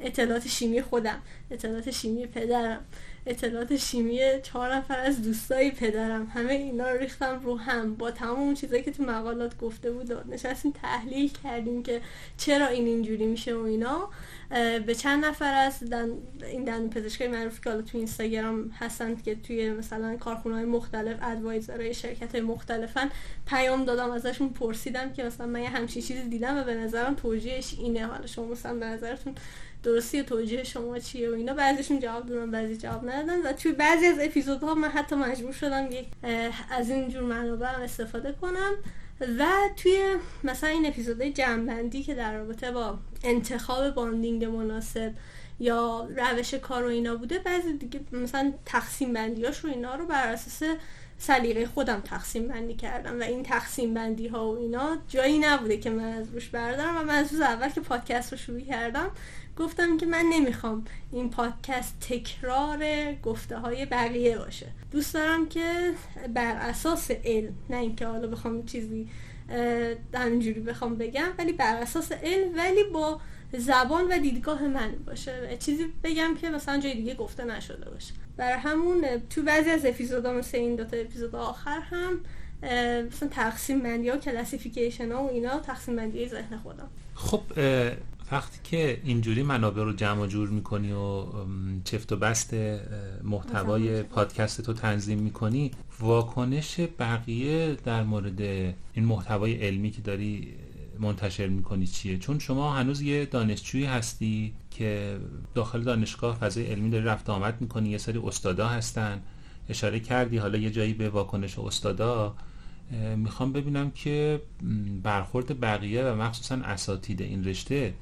اطلاعات شیمی خودم اطلاعات شیمی پدرم. اطلاعات شیمی چهار نفر از دوستای پدرم. همه اینا رو ریختم رو هم. با تمام اون چیزایی که تو مقالات گفته بود نشستیم تحلیل کردیم که چرا این اینجوری میشه و اینا. به چند نفر از دن این دندون پزشکای معروفی که حالا تو اینستاگرام هستند که توی مثلا کارخونه های مختلف ادوایزرهای شرکت های مختلفن پیام دادم ازشون پرسیدم که مثلا من یه همچین چیزی دیدم و به نظرم توجیهش اینه. حالا شما مثلا به نظرتون درستی توجیه شما چیه و اینا. بعضیشون جواب دادن بعضی جواب ندادن. و توی بعضی از اپیزودها من حتی مجبور شدم یک از این جور منابع استفاده کنم. و توی مثلا این اپیزودهای جمعبندی که در رابطه با انتخاب باندینگ مناسب یا روش کار و اینا بوده بعضی دیگه مثلا تقسیم بندیاش رو اینا رو بر اساس سلیقه خودم تقسیم بندی کردم. و این تقسیم بندی ها و اینا جایی نبوده که من از روش بردارم و من از روز اول که پادکست رو شروع کردم گفتم که من نمی‌خوام این پادکست تکرار گفته های بقیه باشه. دوست دارم که بر اساس علم نه اینکه حالا بخوام چیزی همینجوری بخوام بگم ولی بر اساس علم ولی با زبان و دیدگاه من باشه. چیزی بگم که مثلا جای دیگه گفته نشده باشه. برای همون تو بعضی از اپیزودا مثل این دوتا اپیزود آخر هم مثلا تقسیم بندی ها کلاسیفیکیشن ها و اینا تقسیم بندی ذهن خودم. خب وقتی که اینجوری منابع رو جمع جور می‌کنی و چفت و بست محتوای پادکست تو تنظیم می‌کنی واکنش بقیه در مورد این محتوای علمی که داری منتشر می‌کنی چیه؟ چون شما هنوز یه دانشجویی هستی که داخل دانشگاه فضای علمی داری رفت آمد می‌کنی یه سری استادا هستن اشاره کردی حالا یه جایی به واکنش استادا. می‌خوام ببینم که برخورد بقیه و مخصوصا اساتید این رشته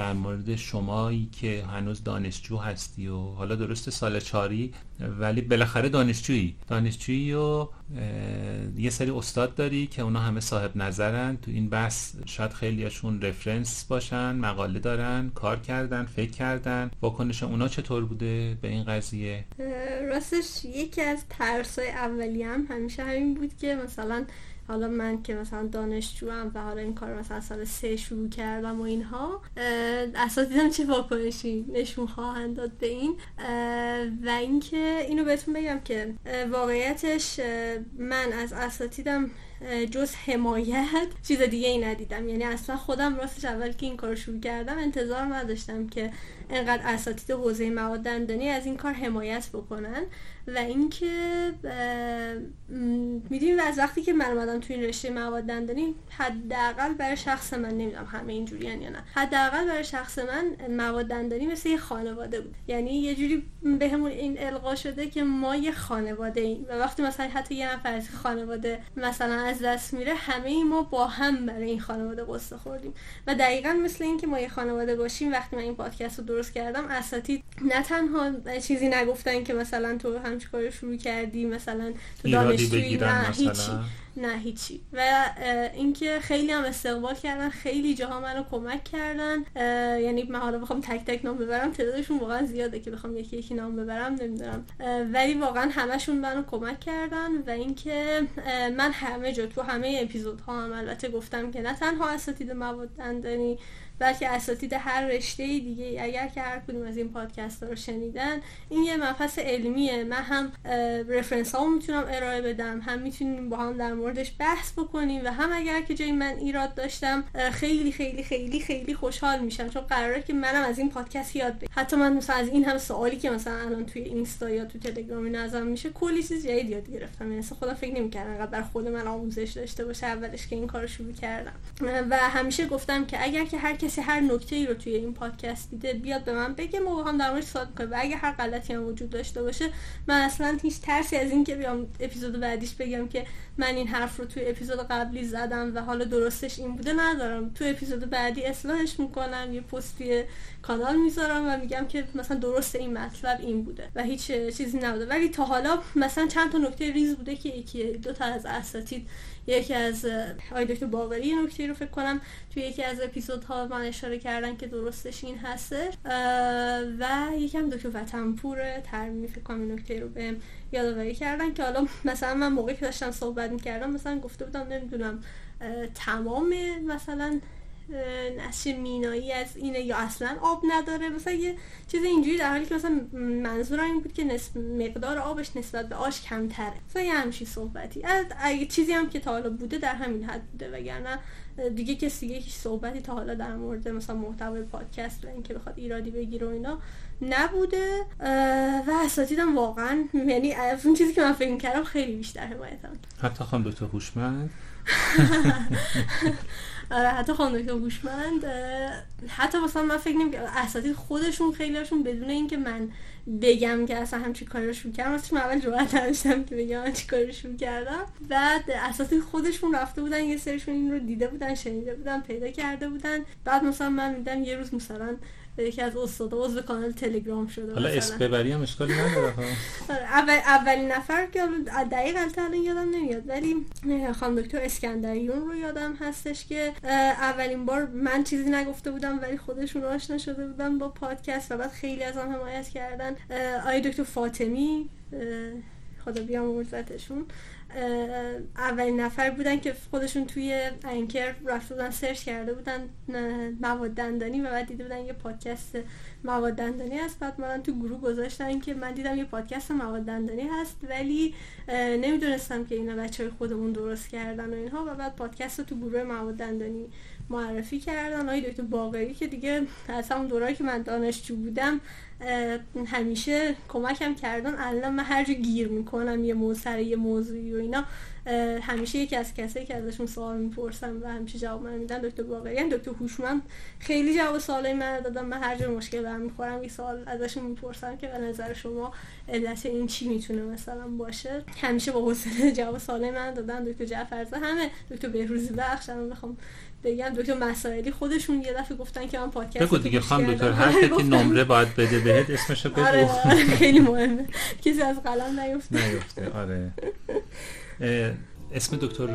در مورد شمایی که هنوز دانشجو هستی و حالا درست سال چاری ولی بالاخره دانشجویی. دانشجویی و یه سری استاد داری که اونا همه صاحب نظرن. تو این بحث شاید خیلیشون رفرنس باشن مقاله دارن کار کردن فکر کردن. واکنش اونا چطور بوده به این قضیه؟ راستش یکی از ترسای اولی هم همیشه همین بود که مثلا حالا من که مثلا دانشجوام و حالا این کار مثلا سال سه شروع کردم و اینها دیدم چه واکنشی نشون خواهند داد به این. و اینکه اینو بهتون بگم که واقعیتش من از اساتیدم جز حمایت چیز دیگه ای ندیدم. یعنی اصلا خودم راستش اول که این کار شروع کردم انتظار نداشتم که انقدر اساتید حوزه مواد دندانی از این کار حمایت بکنن. و اینکه می‌دونیم و از وقتی که من اومدم تو این رشته مواد دندانی حداقل برای شخص من نمی‌دونم همه اینجوری یا نه. حداقل برای شخص من مواد دندانی مثل یه خانواده بود. یعنی یه جوری بهمون این القا شده که ما یه خانواده ایم. و وقتی مثلا حتی یه نفر از خانواده مثلا از دست میره همه ای ما با هم برای این خانواده قصه خوردیم. و دقیقا مثل اینکه ما یه خانواده باشیم وقتی من این پادکست رو درست کردم اساتید نه تنها چیزی نگفتن که مثلا تو همچی کار شروع کردی مثلا تو دانشجویی؟ نه هیچی. نه هیچی. و اینکه خیلی هم استقبال کردن خیلی جاها منو کمک کردن. یعنی من حالا بخوام تک تک نام ببرم تعدادشون واقعا زیاده که بخوام یکی یکی نام ببرم نمی‌دونم. ولی واقعا همشون منو کمک کردن و اینکه من همه جا تو همه اپیزودها هم البته گفتم که نه تنها اساتید مواد دندانی بلکه اساتید هر رشته دیگه اگر که هر کدوم از این پادکست ها رو شنیدن این یه مبحث علمیه. من هم رفرنس ها می‌تونم ارائه بدم هم می‌تونیم با هم در موردش بحث بکنیم و هم اگر که جای من ایراد داشتم خیلی خیلی خیلی خیلی خوشحال میشم چون قراره که منم از این پادکست یاد بگیرم حتی من مثلا از این هم سوالی که مثلا الان توی اینستا یا تو تلگرام نظرم میشه کلی چیز جدید یاد گرفتم. یعنی خدا فکر نمی‌کردم انقدر بر خود من آموزش داشته باشه اولش که این کارو شروع کردم. و همیشه گفتم که اگر که هر هر نکته ای رو توی این پادکست دیده بیاد به من بگه ما هم در موردش صحبت و اگه هر غلطی هم وجود داشته باشه من اصلا هیچ ترسی از این که بیام اپیزود بعدیش بگم که من این حرف رو توی اپیزود قبلی زدم و حالا درستش این بوده ندارم. توی اپیزود بعدی اصلاحش می‌کنم یه پست توی کانال می‌ذارم و میگم که مثلا درست این مطلب این بوده و هیچ چیزی نبوده. ولی تا حالا مثلا چند تا نکته ریز بوده که یکی دو تا از اساتید یکی از آقای دکتر باقری نکته رو فکر کنم توی یکی از اپیزودها من اشاره کردن که درستش این هستش. و یکم دکتر وطنپور ترمیمی فکر کنم این نکته رو بهم یادآوری کردن که حالا مثلا من موقعی که داشتم صحبت می‌کردم مثلا گفته بودم نمی‌دونم تمام مثلا نشر مینایی از اینه یا اصلا آب نداره. مثلا یه چیز اینجوری در حالی که مثلا منظورم این بود که نسب مقدار آبش نسبت به آش کمتره. مثلا یه همچین صحبتی. اگه چیزی هم که تا حالا بوده در همین حد بوده. وگرنه دیگه کسی دیگه هیچ صحبتی تا حالا در مورد مثلا محتوای پادکست و اینکه بخواد ایرادی بگیره و اینا نبوده. و اساتیدم واقعا یعنی اون چیزی که من فکر کردم خیلی بیشتر حمایتم. حتی خانم دکتر هوشمند؟ آره حتی خانم دکتر هوشمند حتی مثلا من فکر نمی اساتید خودشون خیلی هاشون بدون اینکه من بگم که اصلا همچی کاری رو شروع کردم اصلا اول جواب نداشتم که بگم من چی کاری شروع کردم. بعد اساتید خودشون رفته بودن یه سریشون این رو دیده بودن شنیده بودن پیدا کرده بودن. بعد مثلا من میدم یه روز مثلا یکی از استادا عضو کانال تلگرام شده حالا اسم ببری هم اشکالی نداره آره، اول اولین نفر که دقیق الان یادم نمیاد ولی خانم دکتر اسکندریون رو یادم هستش که اولین بار من چیزی نگفته بودم ولی خودشون آشنا شده بودن با پادکست و بعد خیلی از آن حمایت کردن. آقای دکتر فاطمی خدا بیامرزتشون. اولین نفر بودن که خودشون توی انکر رفته بودن سرچ کرده بودن مواد دندانی و بعد دیده بودن یه پادکست مواد دندانی هست. بعد من تو گروه گذاشتن که من دیدم یه پادکست مواد دندانی هست ولی نمی‌دونستم که اینا بچه های خودمون درست کردن و اینها. و بعد پادکست رو تو گروه مواد دندانی معرفی کردن. آقای دکتر باقری که دیگه از همون دورایی که من دانشجو بودم همیشه کمکم کردن. الان من هر جا گیر می‌کنم یه موضوع یه موضوعی و اینا. همیشه یکی از کسایی که ازشون سوال می‌پرسم و همیشه جواب من میدن دکتر باقری. یعنی دکتر هوشمند خیلی جواب سوالای من دادم من هر جور مشکل برمیخورم یه سوال ازشون می‌پرسم که به نظر شما علت این چی می‌تونه مثلا باشه. همیشه با حوصله جواب سوالای من دادن دکتر جعفرزاده همه دکتر بهروزی بخش هم بخوام بگم دکتر مسائلی خودشون یه دفعه گفتن که من پادکست بگو دیگه خانم دکتر هر کسی نمره باید بده بهت اسمشو بگو. آره, آره، خیلی مهمه. کسی از قلم نیفته. نیفته آره. اسم دکتر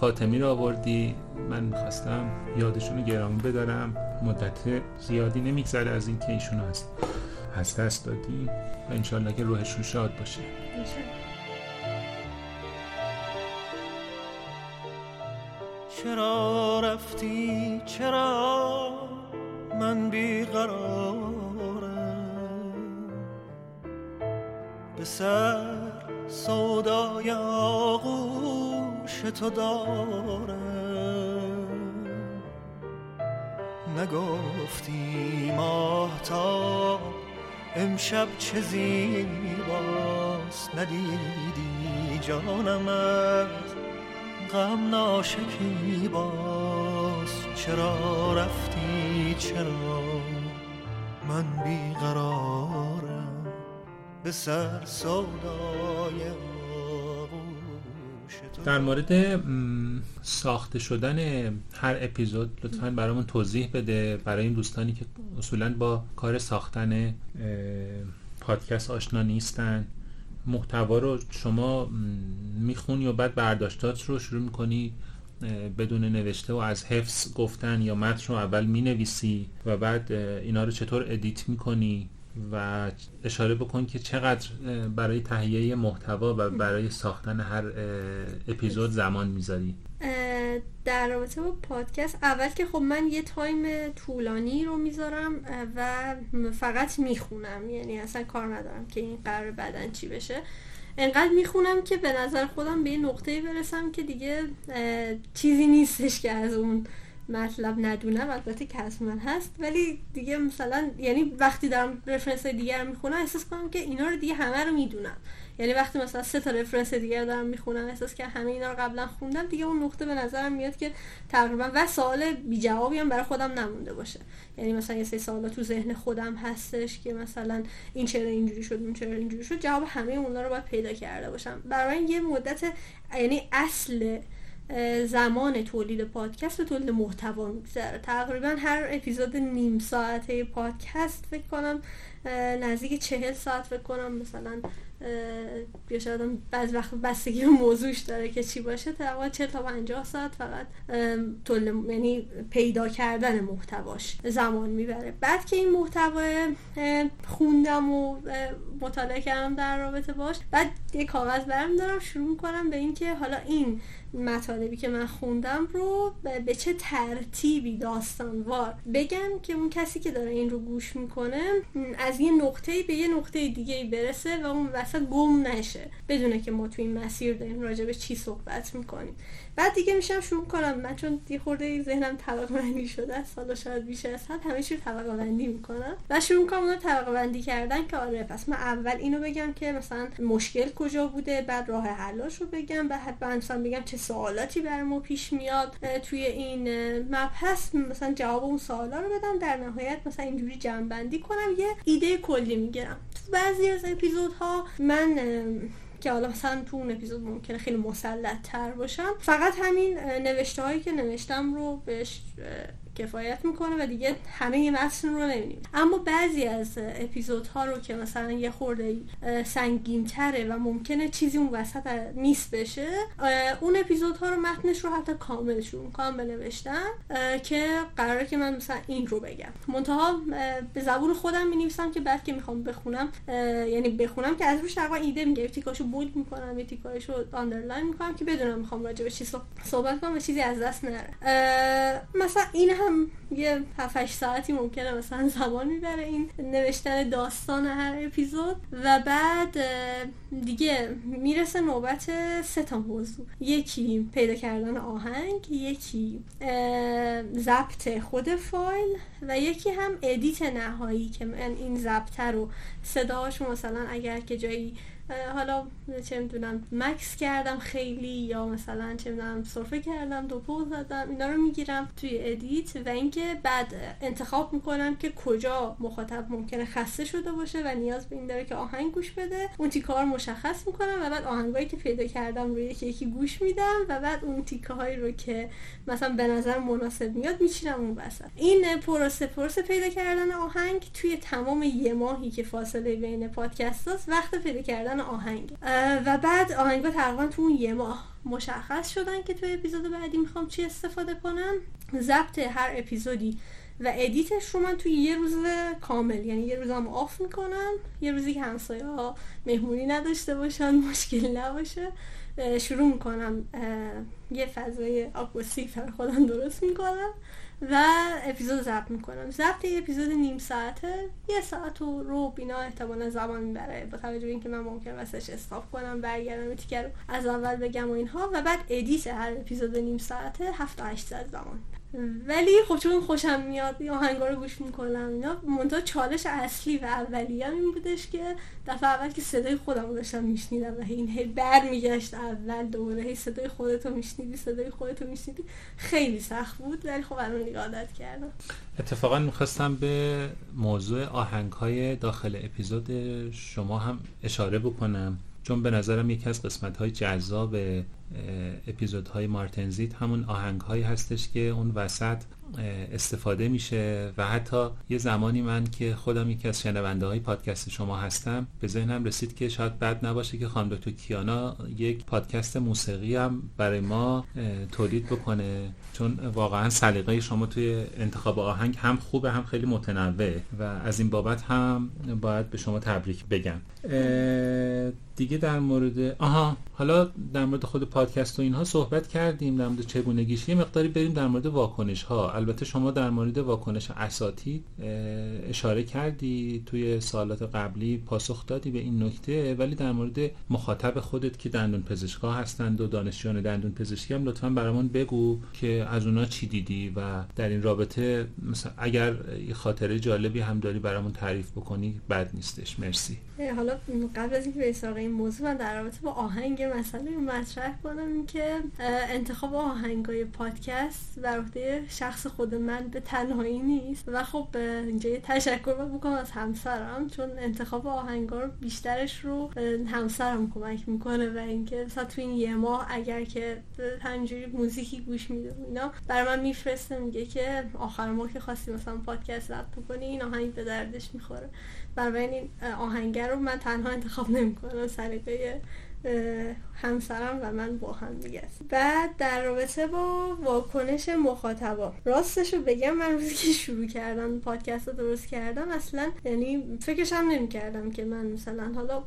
فاطمی رو آوردی. من می‌خواستم یادشون رو گرامی بدارم. مدت زیادی نمیگذره از این که ایشون هست هست دست دادی. و انشالله که روحشون شاد باشه. چرا رفتی؟ چرا من بیقرارم؟ به سر سودای آغوش تو دارم نگفتی ماهتا امشب چه زیباست ندیدی جانم از غم ناشکی باز چرا رفتی؟ چرا من بیقرارم؟ در مورد ساخته شدن هر اپیزود لطفا برامون توضیح بده. برای این دوستانی که اصولا با کار ساختن پادکست آشنا نیستن محتوا رو شما می‌خونی و بعد برداشتات رو شروع می‌کنی بدون نوشته و از حفظ گفتن یا متن رو اول می‌نویسی و بعد اینا رو چطور edit می‌کنی؟ و اشاره بکن که چقدر برای تهیه محتوا و برای ساختن هر اپیزود زمان می‌ذاری. در رابطه با پادکست اول که خب من یه time طولانی رو می‌ذارم و فقط می‌خونم. یعنی اصلا کار ندارم که این قرار بدن چی بشه. انقدر می‌خونم که به نظر خودم به یه نقطه برسم که دیگه چیزی نیستش که از اون مطلب ندونم البته که از من هست. ولی دیگه مثلا یعنی وقتی دارم رفرنس دیگر می‌خونم احساس کنم که اینا رو دیگه همه رو می‌دونم. یعنی وقتی مثلا سه تا رفرنس دیگر دارم می‌خونم احساس که همه اینا رو قبلا خوندم دیگه اون نقطه به نظرم میاد که تقریبا و سوال بی جوابی هم برای خودم نمونده باشه. یعنی مثلا یه سری سوالا تو ذهن خودم هستش که مثلا این چرا اینجوری شد اون چرا اینجوری شد جواب همه اونا رو باید پیدا کرده باشم. برای یه مدت یعنی اصل زمان تولید پادکست و تولید محتوا میگذره. تقریبا هر اپیزود نیم ساعته پادکست فکر کنم نزدیک چهل ساعت فکر کنم. مثلا یا شاید بعض وقت بستگی موضوعش داره که چی باشه. تقریبا 40 تا 50 ساعت فقط تولید یعنی پیدا کردن محتواش زمان می‌بره. بعد که این محتوا خوندم و مطالعه کردم در رابطه باش بعد یه کاغذ برم دارم شروع می‌کنم به اینکه حالا این مطالبی که من خوندم رو به چه ترتیبی داستانوار. بگم که اون کسی که داره این رو گوش می‌کنه از یه نقطه به یه نقطه دیگه برسه و اون وسط گم نشه. بدونه که ما تو این مسیر داریم راجع به چی صحبت می‌کنیم. بعد دیگه میشم شروع کنم. من چون یه خورده ذهنم طبقه بندی شده از سالا شاید بیش از حد همه چی طبقه بندی می‌کنم. و شروع کنم اونو طبقه بندی کردن که آره پس من اول اینو بگم که مثلا مشکل کجا بوده بعد راه حلاش رو بگم. بعد مثلا بگم چه سوالاتی برای ما پیش میاد توی این مبحث. مثلا جواب اون سوالا رو بدم. در نهایت مثلا اینجوری جمع بندی کنم. یه ایده کلی می‌گیرم. بعضی از اپیزودها من که حالا مثلا تو اون اپیزود ممکنه خیلی مسلط تر باشم. فقط همین نوشته هایی که نوشتم رو بهش کفایت می‌کنه و دیگه همه متن رو نمیدیم اما بعضی از اپیزودها رو که مثلا یه خورده سنگین تره و ممکنه چیزی اون وسط نیست بشه اون اپیزودها رو متنش رو حتی کامل شروع می‌کنم به نوشتن که قراره که من مثلا این رو بگم. منتها به زبون خودم می‌نویسم که بعد که می‌خوام بخونم یعنی بخونم که از روش تقریبا ایده می‌گیرم. تیکاشو bold می‌کنم یه تیکاشو underline می‌کنم که بدونم می‌خوام راجع به چی صحبت کنم و چیزی از دست نره. مثلا این هم یه 7 ساعتی ممکنه مثلا زمان می‌بره این نوشتن داستان هر اپیزود. و بعد دیگه می‌رسه نوبت سه تا موضوع. یکی پیدا کردن آهنگ یکی ضبط خود فایل و یکی هم ادیت نهایی که من این ضبط رو صداهاشو مثلا اگر که جایی حالا چه می‌دونم مکس کردم خیلی یا مثلا چه می‌دونم صرفه کردم دوپو زدم اینا رو می‌گیرم توی ادیت و اینکه بعد انتخاب می‌کنم که کجا مخاطب ممکنه خسته شده باشه و نیاز به این داره که آهنگ گوش بده. اون تیکه رو مشخص می‌کنم و بعد آهنگایی که پیدا کردم رو یکی یکی گوش میدم و بعد اون تیکه هایی رو که مثلا به نظر مناسب میاد میچینم اون وسط. این پروسه پروسه پیدا کردن آهنگ توی تمام یه ماهی که فاصله بین پادکست وقت پیدا کردن آهنگ. و بعد آهنگا تقریبا تو اون یه ماه مشخص شدن که تو اپیزود بعدی می‌خوام چی استفاده کنم. ضبط هر اپیزودی و edit ش رو من توی یه روز کامل یعنی یه روزم off می‌کنم. یه روزی که همسایه ها مهمونی نداشته باشن مشکل نباشه شروع می‌کنم یه فضای آکوستیک برای خودم درست می‌کنم. و اپیزود ضبط می‌کنم. ضبط یه اپیزود نیم ساعته. یه ساعت و ربع اینا احتمالا زمان می‌بره. با توجه به اینکه من ممکنه وسطش stop کنم برگردم تیکه رو از اول بگم و اینها. و بعد edit هر اپیزود نیم ساعته هفت تا هشت ساعت زمان. ولی خب چون خوشم میاد این آهنگا رو گوش می‌کنم اینا منتها چالش اصلی و اولیه این بودش که دفعه اول که صدای خودم رو داشتم میشنیدم و این هی بر میگشت اول دوباره هی صدای خودتو میشنیدی صدای خودتو میشنیدی خیلی سخت بود ولی خب الان دیگه عادت کردم. اتفاقا می‌خواستم به موضوع آهنگ های داخل اپیزود شما هم اشاره بکنم چون به نظرم یکی از قسمت های جذاب اپیزودهای مارتنزیت همون آهنگ هایی هستش که اون وسط استفاده میشه و حتی یه زمانی من که خودم یکی از شنونده های پادکست شما هستم به ذهنم رسید که شاید بد نباشه که خانم دکتر کیانا یک پادکست موسیقی هم برای ما تولید بکنه. چون واقعا سلیقه شما توی انتخاب آهنگ هم خوبه هم خیلی متنوعه و از این بابت هم باید به شما تبریک بگم. دیگه در مورد آها حالا در مورد خود پادکست و اینها صحبت کردیم در مورد چگونگیش. یه مقداری بریم در مورد واکنش ها البته شما در مورد واکنش اساتید اشاره کردی توی سالات قبلی پاسخ دادی به این نکته ولی در مورد مخاطب خودت که دندون پزشکا هستند و دانشجویان دندون پزشکی هم لطفا برامون بگو که از اونا چی دیدی و در این رابطه مثلا اگر خاطره جالبی هم داری برامون تعریف بکنی بد نیستش. مرسی. حالا قبل از اینکه به این موضوع من در رابطه با آهنگ مسئله مطرح کنم که انتخاب آهنگای پادکست بر عهده شخص خود من به تنهایی نیست و خب اینجا یه تشکر بکنم از همسرم چون انتخاب آهنگا رو بیشترش رو همسرم کمک می‌کنه و اینکه مثلا تو این یه ماه اگر که همینجوری موزیکی گوش میده اینا برای من میفرسته میگه که آخر ماه که خواستی مثلا پادکست ضبط بکنی این آهنگ به دردش می‌خوره. برای این آهنگر رو من تنها انتخاب نمی‌کنم سلیقه همسرم و من با هم دیگه بعد در رابطه با واکنش مخاطبا. راستش رو بگم من روزی که شروع کردم پادکست رو درست کردم اصلا یعنی فکرش هم نمی کردم که من مثلا حالا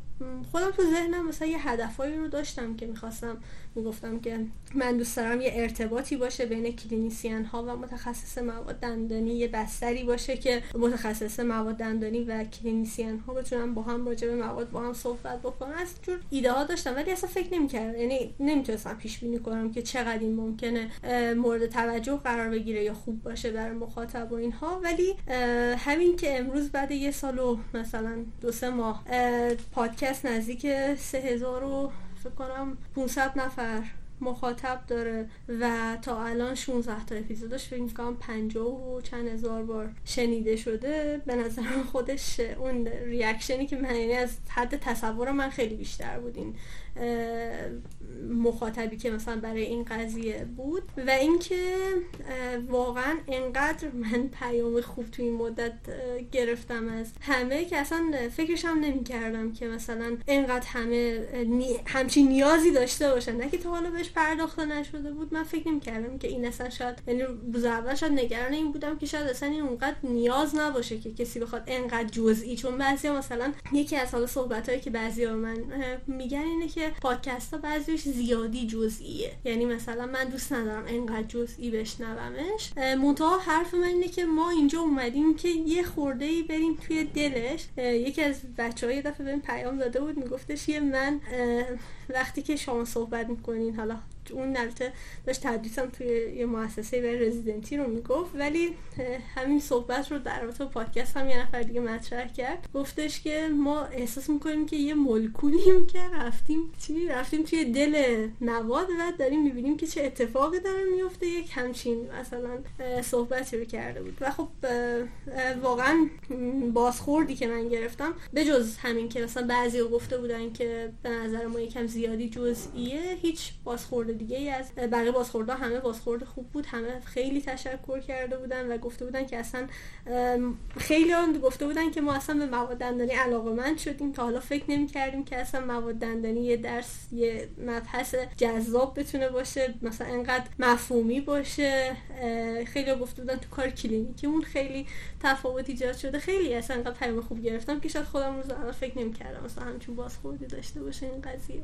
خودم تو ذهنم مثلا یه هدفهایی رو داشتم که می‌خواستم می‌گفتم که من دوست دارم یه ارتباطی باشه بین کلینیسیان ها و متخصص مواد دندانی. یه بستری باشه که متخصص مواد دندانی و کلینیسیان ها بتونن با هم راجع به مواد با هم صحبت بکنن. از جور ایده ها داشتم ولی اصلا فکر نمی‌کردم. یعنی نمی‌تونستم پیش بینی کنم که چقدر این ممکنه مورد توجه قرار بگیره یا خوب باشه برای مخاطب و اینها. ولی همین که امروز بعد یه سال و مثلا دو سه ماه پادکست نزدیک سه هزار و فکر کنم 500 نفر. مخاطب داره و تا الان 16 تا اپیزودش فکر می‌کنم 50 و چند هزار بار شنیده شده. به نظر خودش اون ریاکشنی که من یعنی از حد تصور من خیلی بیشتر بود این مخاطبی که مثلا برای این قضیه بود. و اینکه واقعا انقدر من پیام خوب تو این مدت گرفتم از همه که اصلا فکرش هم نمی که مثلا انقدر همه همچین نیازی داشته باشن. نه که تا حالا بهش پرداخته نشده بود. من فکر نمی کردم که این اصلا شاید یعنی روز اول شاید نگران این بودم که شاید اصلا این اونقدر نیاز نباشه که کسی بخواد انقدر جزئی چون بعضیا مثلا یکی از حالا صحبت هایی که بعضیا من میگن اینه که پادکست ها بعضیش زیادی جزئیه. یعنی مثلا من دوست ندارم انقدر جزئی بشنومش. منتها حرف من اینه که ما اینجا اومدیم که یه خورده ای بریم توی دلش. یکی از بچه های دفعه بهم پیام داده بود میگفتش یه من وقتی که شما صحبت می‌کنین حالا اون البته داشت تدریسم توی یه مؤسسه برای رزیدنتی رو می‌گفت ولی همین صحبت رو در رابطه پادکست هم یه نفر دیگه مطرح کرد. گفتش که ما احساس می‌کنیم که یه مولکولیم که رفتیم چی؟ رفتیم توی دل نواد و داریم می‌بینیم که چه اتفاقی داره میفته یک همچین مثلا صحبتی رو کرده بود. و خب واقعا بازخوردی که من گرفتم. به جز همین که مثلا بعضی گفته بودن که به نظر ما یکم زیادی جزئیه هیچ بازخورد دیگه ای از بقیه بازخورده همه بازخورد خوب بود همه خیلی تشکر کرده بودن و گفته بودن که اصلا خیلی آن گفته بودن که ما اصلا به مواد دندانی علاقه من شدیم. تا حالا فکر نمی کردیم که اصلا مواد دندانی یه درس یه مبحث جذاب بتونه باشه مثلا انقدر مفهومی باشه. خیلی گفته بودن تو کار کلینیکیمون خیلی تفاوت ایجاد شده. خیلی اصلا انقدر پیام خوب گرفتم که شاید خودم روز فکر نمی کردم مثلا همچون بازخوردی داشته باشه این قضیه.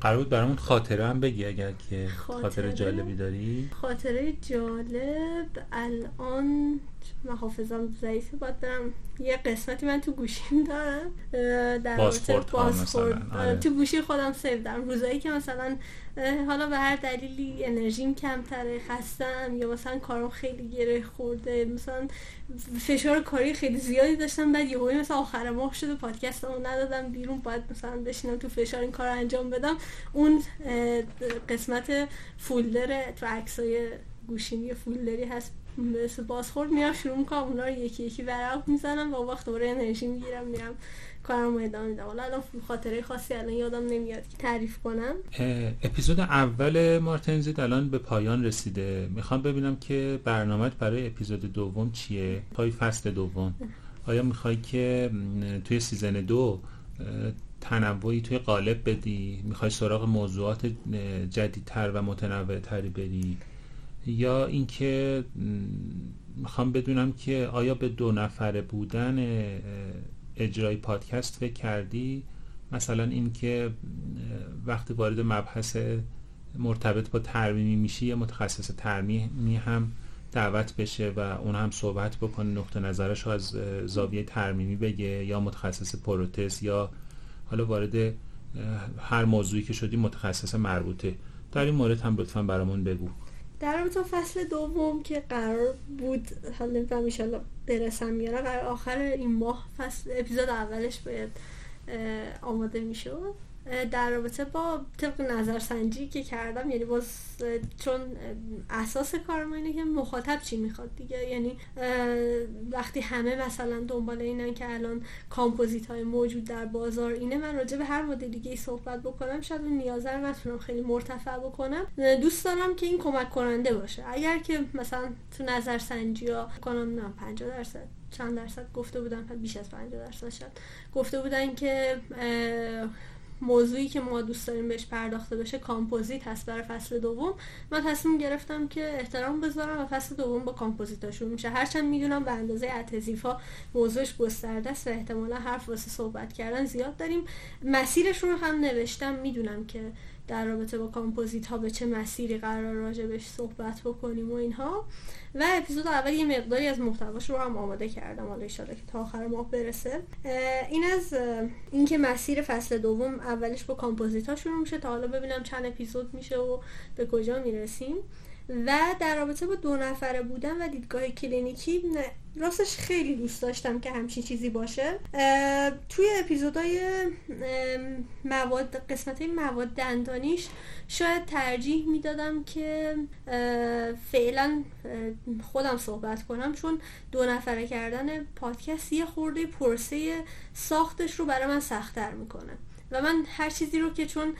قرار بود برامون خاطره هم بگی اگر که خاطره, خاطره جالبی داری. خاطره جالب الان حافظم ضعیفه باید برم یه قسمتی من تو گوشیم دارم. در بازخورد آره. تو گوشی خودم save دارم. روزایی که مثلا حالا به هر دلیلی انرژیم کمتره خستم یا مثلا کارم خیلی گره خورده مثلا فشار کاری خیلی زیادی داشتم بعد یهو مثلا آخر ماه شده پادکستمو ندادم بیرون باید مثلا بشینم تو فشار این کار انجام بدم. اون قسمت فولدر تو عکسای گوشیمی فولدری هست مثل بازخورد میام شروع می‌کنم اونا رو یکی یکی ورق می‌زنم و وقت دوباره انرژی می‌گیرم میرم کارم رو ادامه میدم. حالا الان خاطره خاصی الان یادم نمیاد که تعریف کنم. اپیزود اول مارتنزید الان به پایان رسیده. می‌خوام ببینم که برنامه برای اپیزود دوم چیه؟ پای فصل دوم. آیا می‌خوای که توی سیزن دو تنوعی توی قالب بدی؟ می‌خوای سراغ موضوعات جدیدتر و متنوعتری بری؟ یا اینکه می‌خوام بدونم که آیا به دو نفره بودن اجرای پادکست فکر کردی؟ مثلا اینکه وقتی وارد مبحث مرتبط با ترمیمی میشی یه متخصص ترمیمی هم دعوت بشه و اون هم صحبت بکنه نقطه نظرش از زاویه ترمیمی بگه یا متخصص پروتز یا حالا وارد هر موضوعی که شدی متخصص مربوطه. در این مورد هم لطفا برامون بگو. در رابطه فصل دوم که قرار بود حالا نمی‌دونم ایشالله برسم یا قرار آخر این ماه فصل اپیزود اولش باید آماده می‌شد در رابطه با طبق نظرسنجی که کردم یعنی باز چون اساس کارم اینه که مخاطب چی می‌خواد دیگه. یعنی وقتی همه مثلا دنبال اینن که الان کامپوزیت های موجود در بازار اینه من راجع به هر مدل دیگه ای صحبت بکنم شاید اون نیازه رو نتونم خیلی مرتفع بکنم. دوست دارم که این کمک کننده باشه. اگر که مثلا تو نظرسنجی ها کنم نه 50 درصد چند درصد گفته بودن بیش از 50 درصد شد گفته بودن که موضوعی که ما دوست داریم بهش پرداخته بشه کامپوزیت هست برای فصل دوم. من تصمیم گرفتم که احترام بذارم و فصل دوم با کامپوزیت شروع میشه. هرچند می‌دونم به اندازه adhesive ها موضوعش گسترده است و احتمالا حرف واسه صحبت کردن زیاد داریم. مسیرش رو هم نوشتم. می‌دونم که در رابطه با کامپوزیت ها به چه مسیری قرار راجبش صحبت بکنیم و اینها. و اپیزود اول یه مقداری از محتواش رو هم آماده کردم. حالا که تا آخر ماه برسه. این از اینکه مسیر فصل دوم اولش با کامپوزیت ها شروع میشه تا حالا ببینم چند اپیزود میشه و به کجا می‌رسیم. و در رابطه با دو نفره بودن و دیدگاه کلینیکی راستش خیلی دوست داشتم که همچین چیزی باشه. توی اپیزودهای مواد قسمت مواد دندانیش شاید ترجیح می‌دادم که فعلا خودم صحبت کنم چون دو نفره کردن پادکست یه خورده پرسه ساختش رو برای من سختتر می‌کنه. و من هر چیزی رو که چون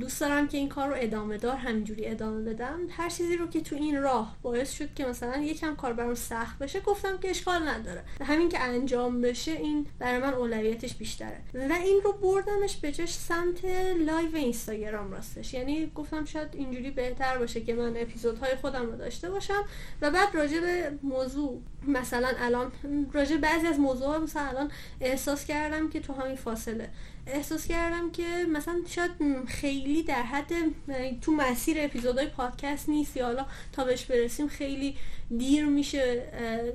دوست دارم که این کار رو ادامه دار همینجوری ادامه بدم. هر چیزی رو که تو این راه باعث شد که مثلا یکم کار برام سخت بشه گفتم که اشکال نداره. همین که انجام بشه این برای من اولویتش بیشتره. و این رو بردمش به جاش سمت live اینستاگرام راستش. یعنی گفتم شاید اینجوری بهتر باشه که من اپیزودهای خودم رو داشته باشم. و بعد راجع به موضوع مثلا الان راجع بعضی از موضوعات مثلا الان احساس کردم که تو همین فاصله. احساس کردم که مثلا شاید خیلی در حد تو مسیر اپیزودهای پادکست نیست یا حالا تا بهش برسیم خیلی دیر میشه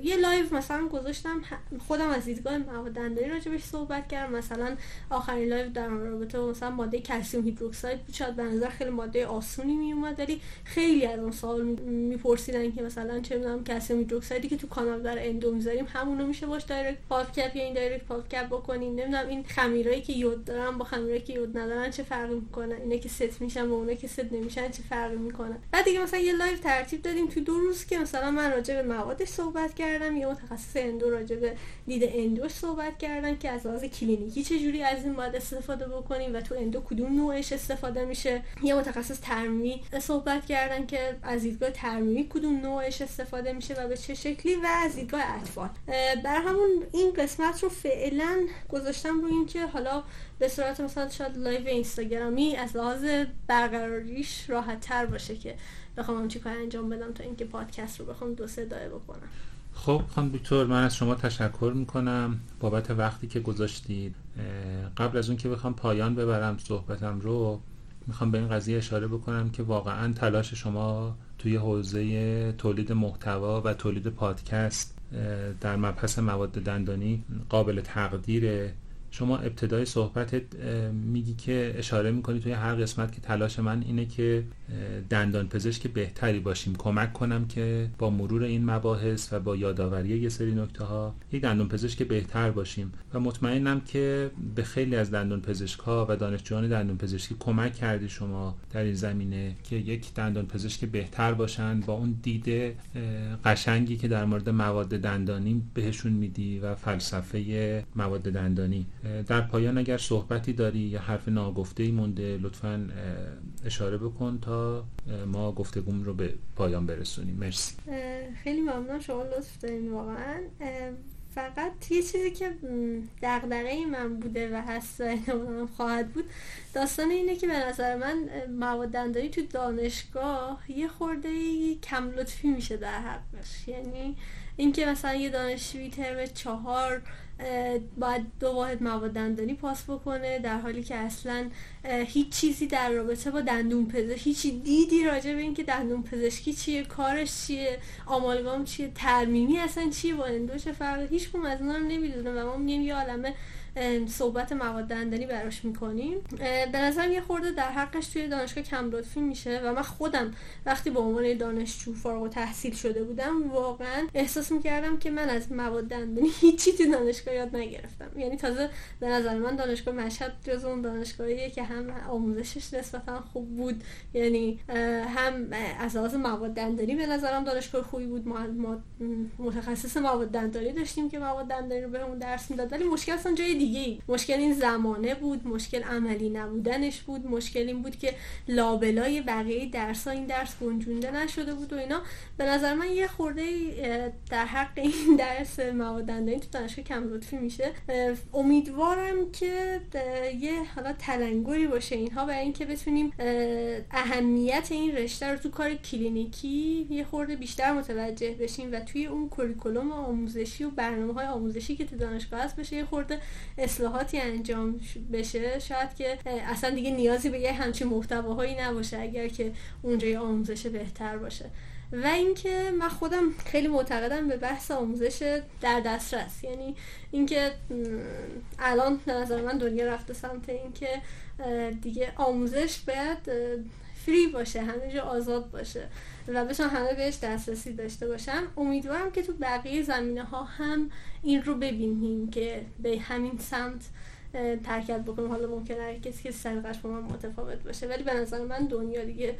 یه live مثلا گذاشتم خودم از دیدگاه مواد دندانی راجبش صحبت کردم. مثلا آخرین live در رابطه با مثلا ماده کلسیم hydroxide بود. شاید به نظر خیلی ماده آسونی میومد ولی خیلی از اون سوال میپرسیدن که مثلا چه می‌دونم کلسیم hydroxide ی که تو کانال در endo می‌ذاریم همونو میشه باش direct pulp cap یا این direct pulp cap بکنیم. نمی‌دونم این خمیرایی که یود دارن با خمیرایی که یود ندارن چه فرقی می‌کنه؟ اینا که ست میشن با اونا که ست نمیشن چه فرقی می‌کنه؟ بعد دیگه مثلا یه live ترتیب دادیم. تو دو روز که مثلا من راجع به موادش صحبت کردم یه متخصص endo راجع به دید endo ش صحبت کردم که از لحاظ کلینیکی چجوری از این مواد استفاده بکنیم و تو endo کدوم نوعش استفاده میشه. یه متخصص ترمیمی صحبت کردن که از دیدگاه ترمیمی کدوم نوعش استفاده میشه و به چه شکلی و از دیدگاه اطفال. برای همون این قسمت رو فعلا گذاشتم روی اینکه حالا به صورت مثلا شاید live اینستاگرامی از لحاظ برقراریش راحت تر باشه که بخوام چی کار انجام بدم تا اینکه پادکست رو بخوام دو صدایه بکنم. خب خانم دکتر من از شما تشکر می‌کنم بابت وقتی که گذاشتید. قبل از اون که بخوام پایان ببرم صحبتم رو می‌خوام به این قضیه اشاره بکنم که واقعا تلاش شما توی حوزه تولید محتوا و تولید پادکست در مبحث مواد دندانی قابل تقدیره. شما ابتدای صحبتت میگی که اشاره می‌کنی توی هر قسمت که تلاش من اینه که دندان پزشک بهتری باشیم. کمک کنم که با مرور این مباحث و با یادآوری یه سری نکته ها یک دندان پزشک بهتر باشیم. و مطمئنم که به خیلی از دندان پزشک ها و دانشجویان دندان پزشکی کمک کردی شما در این زمینه که یک دندان پزشک بهتر باشن. با اون دید قشنگی که در مورد مواد دندانی بهشون میدی و فلسفه مواد دندانی. در پایان اگر صحبتی داری یا حرف ناگفته ای مونده لطفا اشاره بکن تا ما گفتگوم رو به پایان برسونیم. مرسی. خیلی ممنون شما لطف دارین واقعا. فقط یه چیزی که دغدغه من بوده و هست خواهد بود داستان اینه که به نظر من مواد دندانی تو دانشگاه یه خورده کم لطفی میشه در حقش. یعنی اینکه مثلا یه دانشجوی ترم چهار باید دو واحد مواد دندانی پاس بکنه در حالی که اصلا هیچ چیزی در رابطه با دندون پزشکی هیچی دیدی راجع به اینکه دندون پزشکی چیه کارش چیه آمالگام چیه ترمیمی اصلا چیه با اندوش فرق هیچ از اینا رو نمی‌دونه و ما میگیم یه عالمه صحبت مواد دندانی براش می‌کنیم. به نظرم یه خورده در حقش توی دانشگاه کم لطفی میشه و من خودم وقتی به عنوان دانشجو فارغ تحصیل شده بودم واقعا احساس می‌کردم که من از مواد دندانی هیچی تو دانشگاه یاد نگرفتم. یعنی تازه به نظر من دانشگاه مشهد جز اون دانشگاهیه که هم آموزشش نسبتا خوب بود. یعنی هم از لحاظ مواد دندانی به نظرم دانشگاه خوبی بود. ما متخصص مواد دندانی داشتیم که مواد دندانی رو بهمون درس می‌داد. ولی مشکل اصلا جای دیگه مشکل این زمانه بود مشکل عملی نبودنش بود مشکل این بود که لابلای بقیه درس ها این درس گنجونده نشده بود و اینا. به نظر من یه خورده در حق این درس مواد دندانی تو دانشگاه کم لطفی میشه. امیدوارم که یه حالا تلنگری باشه اینها برای اینکه بتونیم اهمیت این رشته رو تو کار کلینیکی یه خورده بیشتر متوجه بشیم و توی اون کوریکولوم آموزشی و برنامه های آموزشی که تو دانشگاه هست بشه یه خورده اصلاحاتی انجام بشه شاید که اصلا دیگه نیازی به یه همچین محتواهایی نباشه اگر که اونجای آموزش بهتر باشه. و اینکه من خودم خیلی معتقدم به بحث آموزش در دسترس. یعنی اینکه الان به نظر من دنیا رفته سمت اینکه دیگه آموزش باید فری باشه همه جا آزاد باشه. و بتونن همه بهش دسترسی داشته باشن امیدوارم که تو بقیه زمینه ها هم این رو ببینیم که به همین سمت ترکت بکنیم. حالا ممکنه کسی که سرقش با من متفاوت باشه. ولی به نظر من دنیا دیگه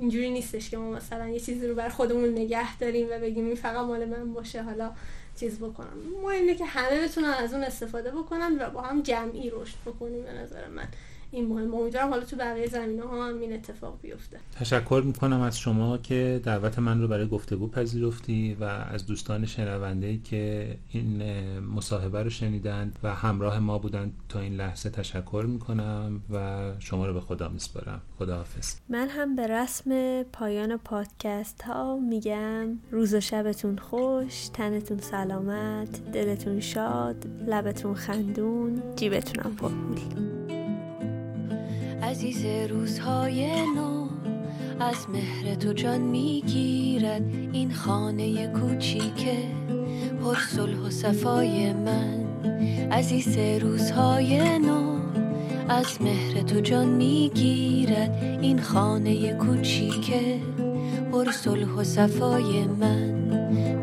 اینجوری نیستش که ما مثلا یه چیزی رو بر خودمون نگه داریم و بگیم این فقط مال من باشه حالا چیز بکنم. ما اینه که همه بتونن از اون استفاده بکنن و با هم جمعی رشد بکنیم به نظر من. این مهم. امیدوارم حالا تو بقیه زمینه ها هم این اتفاق بیفته. تشکر می‌کنم از شما که دعوت من رو برای گفتگو پذیرفتی و از دوستان شنونده که این مصاحبه رو شنیدند و همراه ما بودند. تا این لحظه تشکر می‌کنم و شما رو به خدا میسپارم. خداحافظ. من هم به رسم پایان پادکست ها میگم. روز و شبتون خوش. تنتون سلامت. دلتون شاد. لبتون خندون. جیبتونم پرپول عزیز روزهای نو از مهر تو جان می‌گیرد این خانه کوچیکه پر صلح و صفای من. عزیز روزهای نو از مهر تو جان می‌گیرد این خانه کوچیکه پر صلح و صفای من.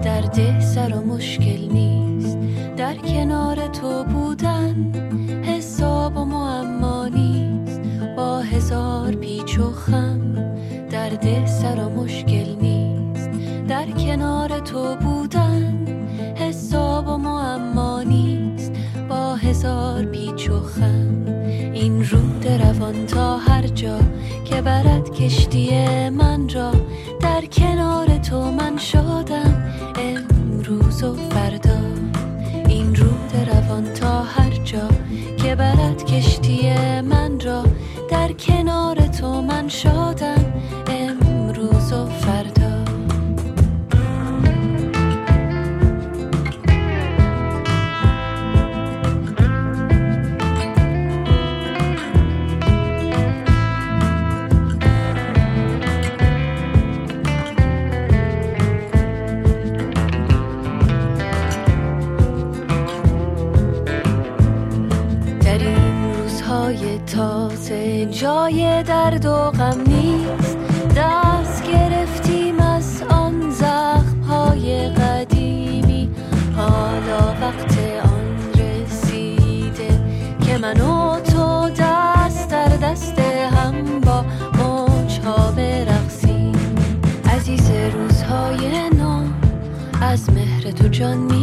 درد سر و مشکل نیست در کنار تو بودن. پیچ و خم این رود روان تا هر جا که برد کشتی من را. در کنار تو من شادم امروز و فردا. این رود روان تا هر جا که برد کشتی من را. در کنار تو من شادم جای درد و غم نیست. دست گرفتیم از آن زخم های قدیمی. حالا وقت آن رسیده که من و تو دست در دست هم با موجها برقصیم. عزیز روزهای نو از مهر تو جان می‌گیرد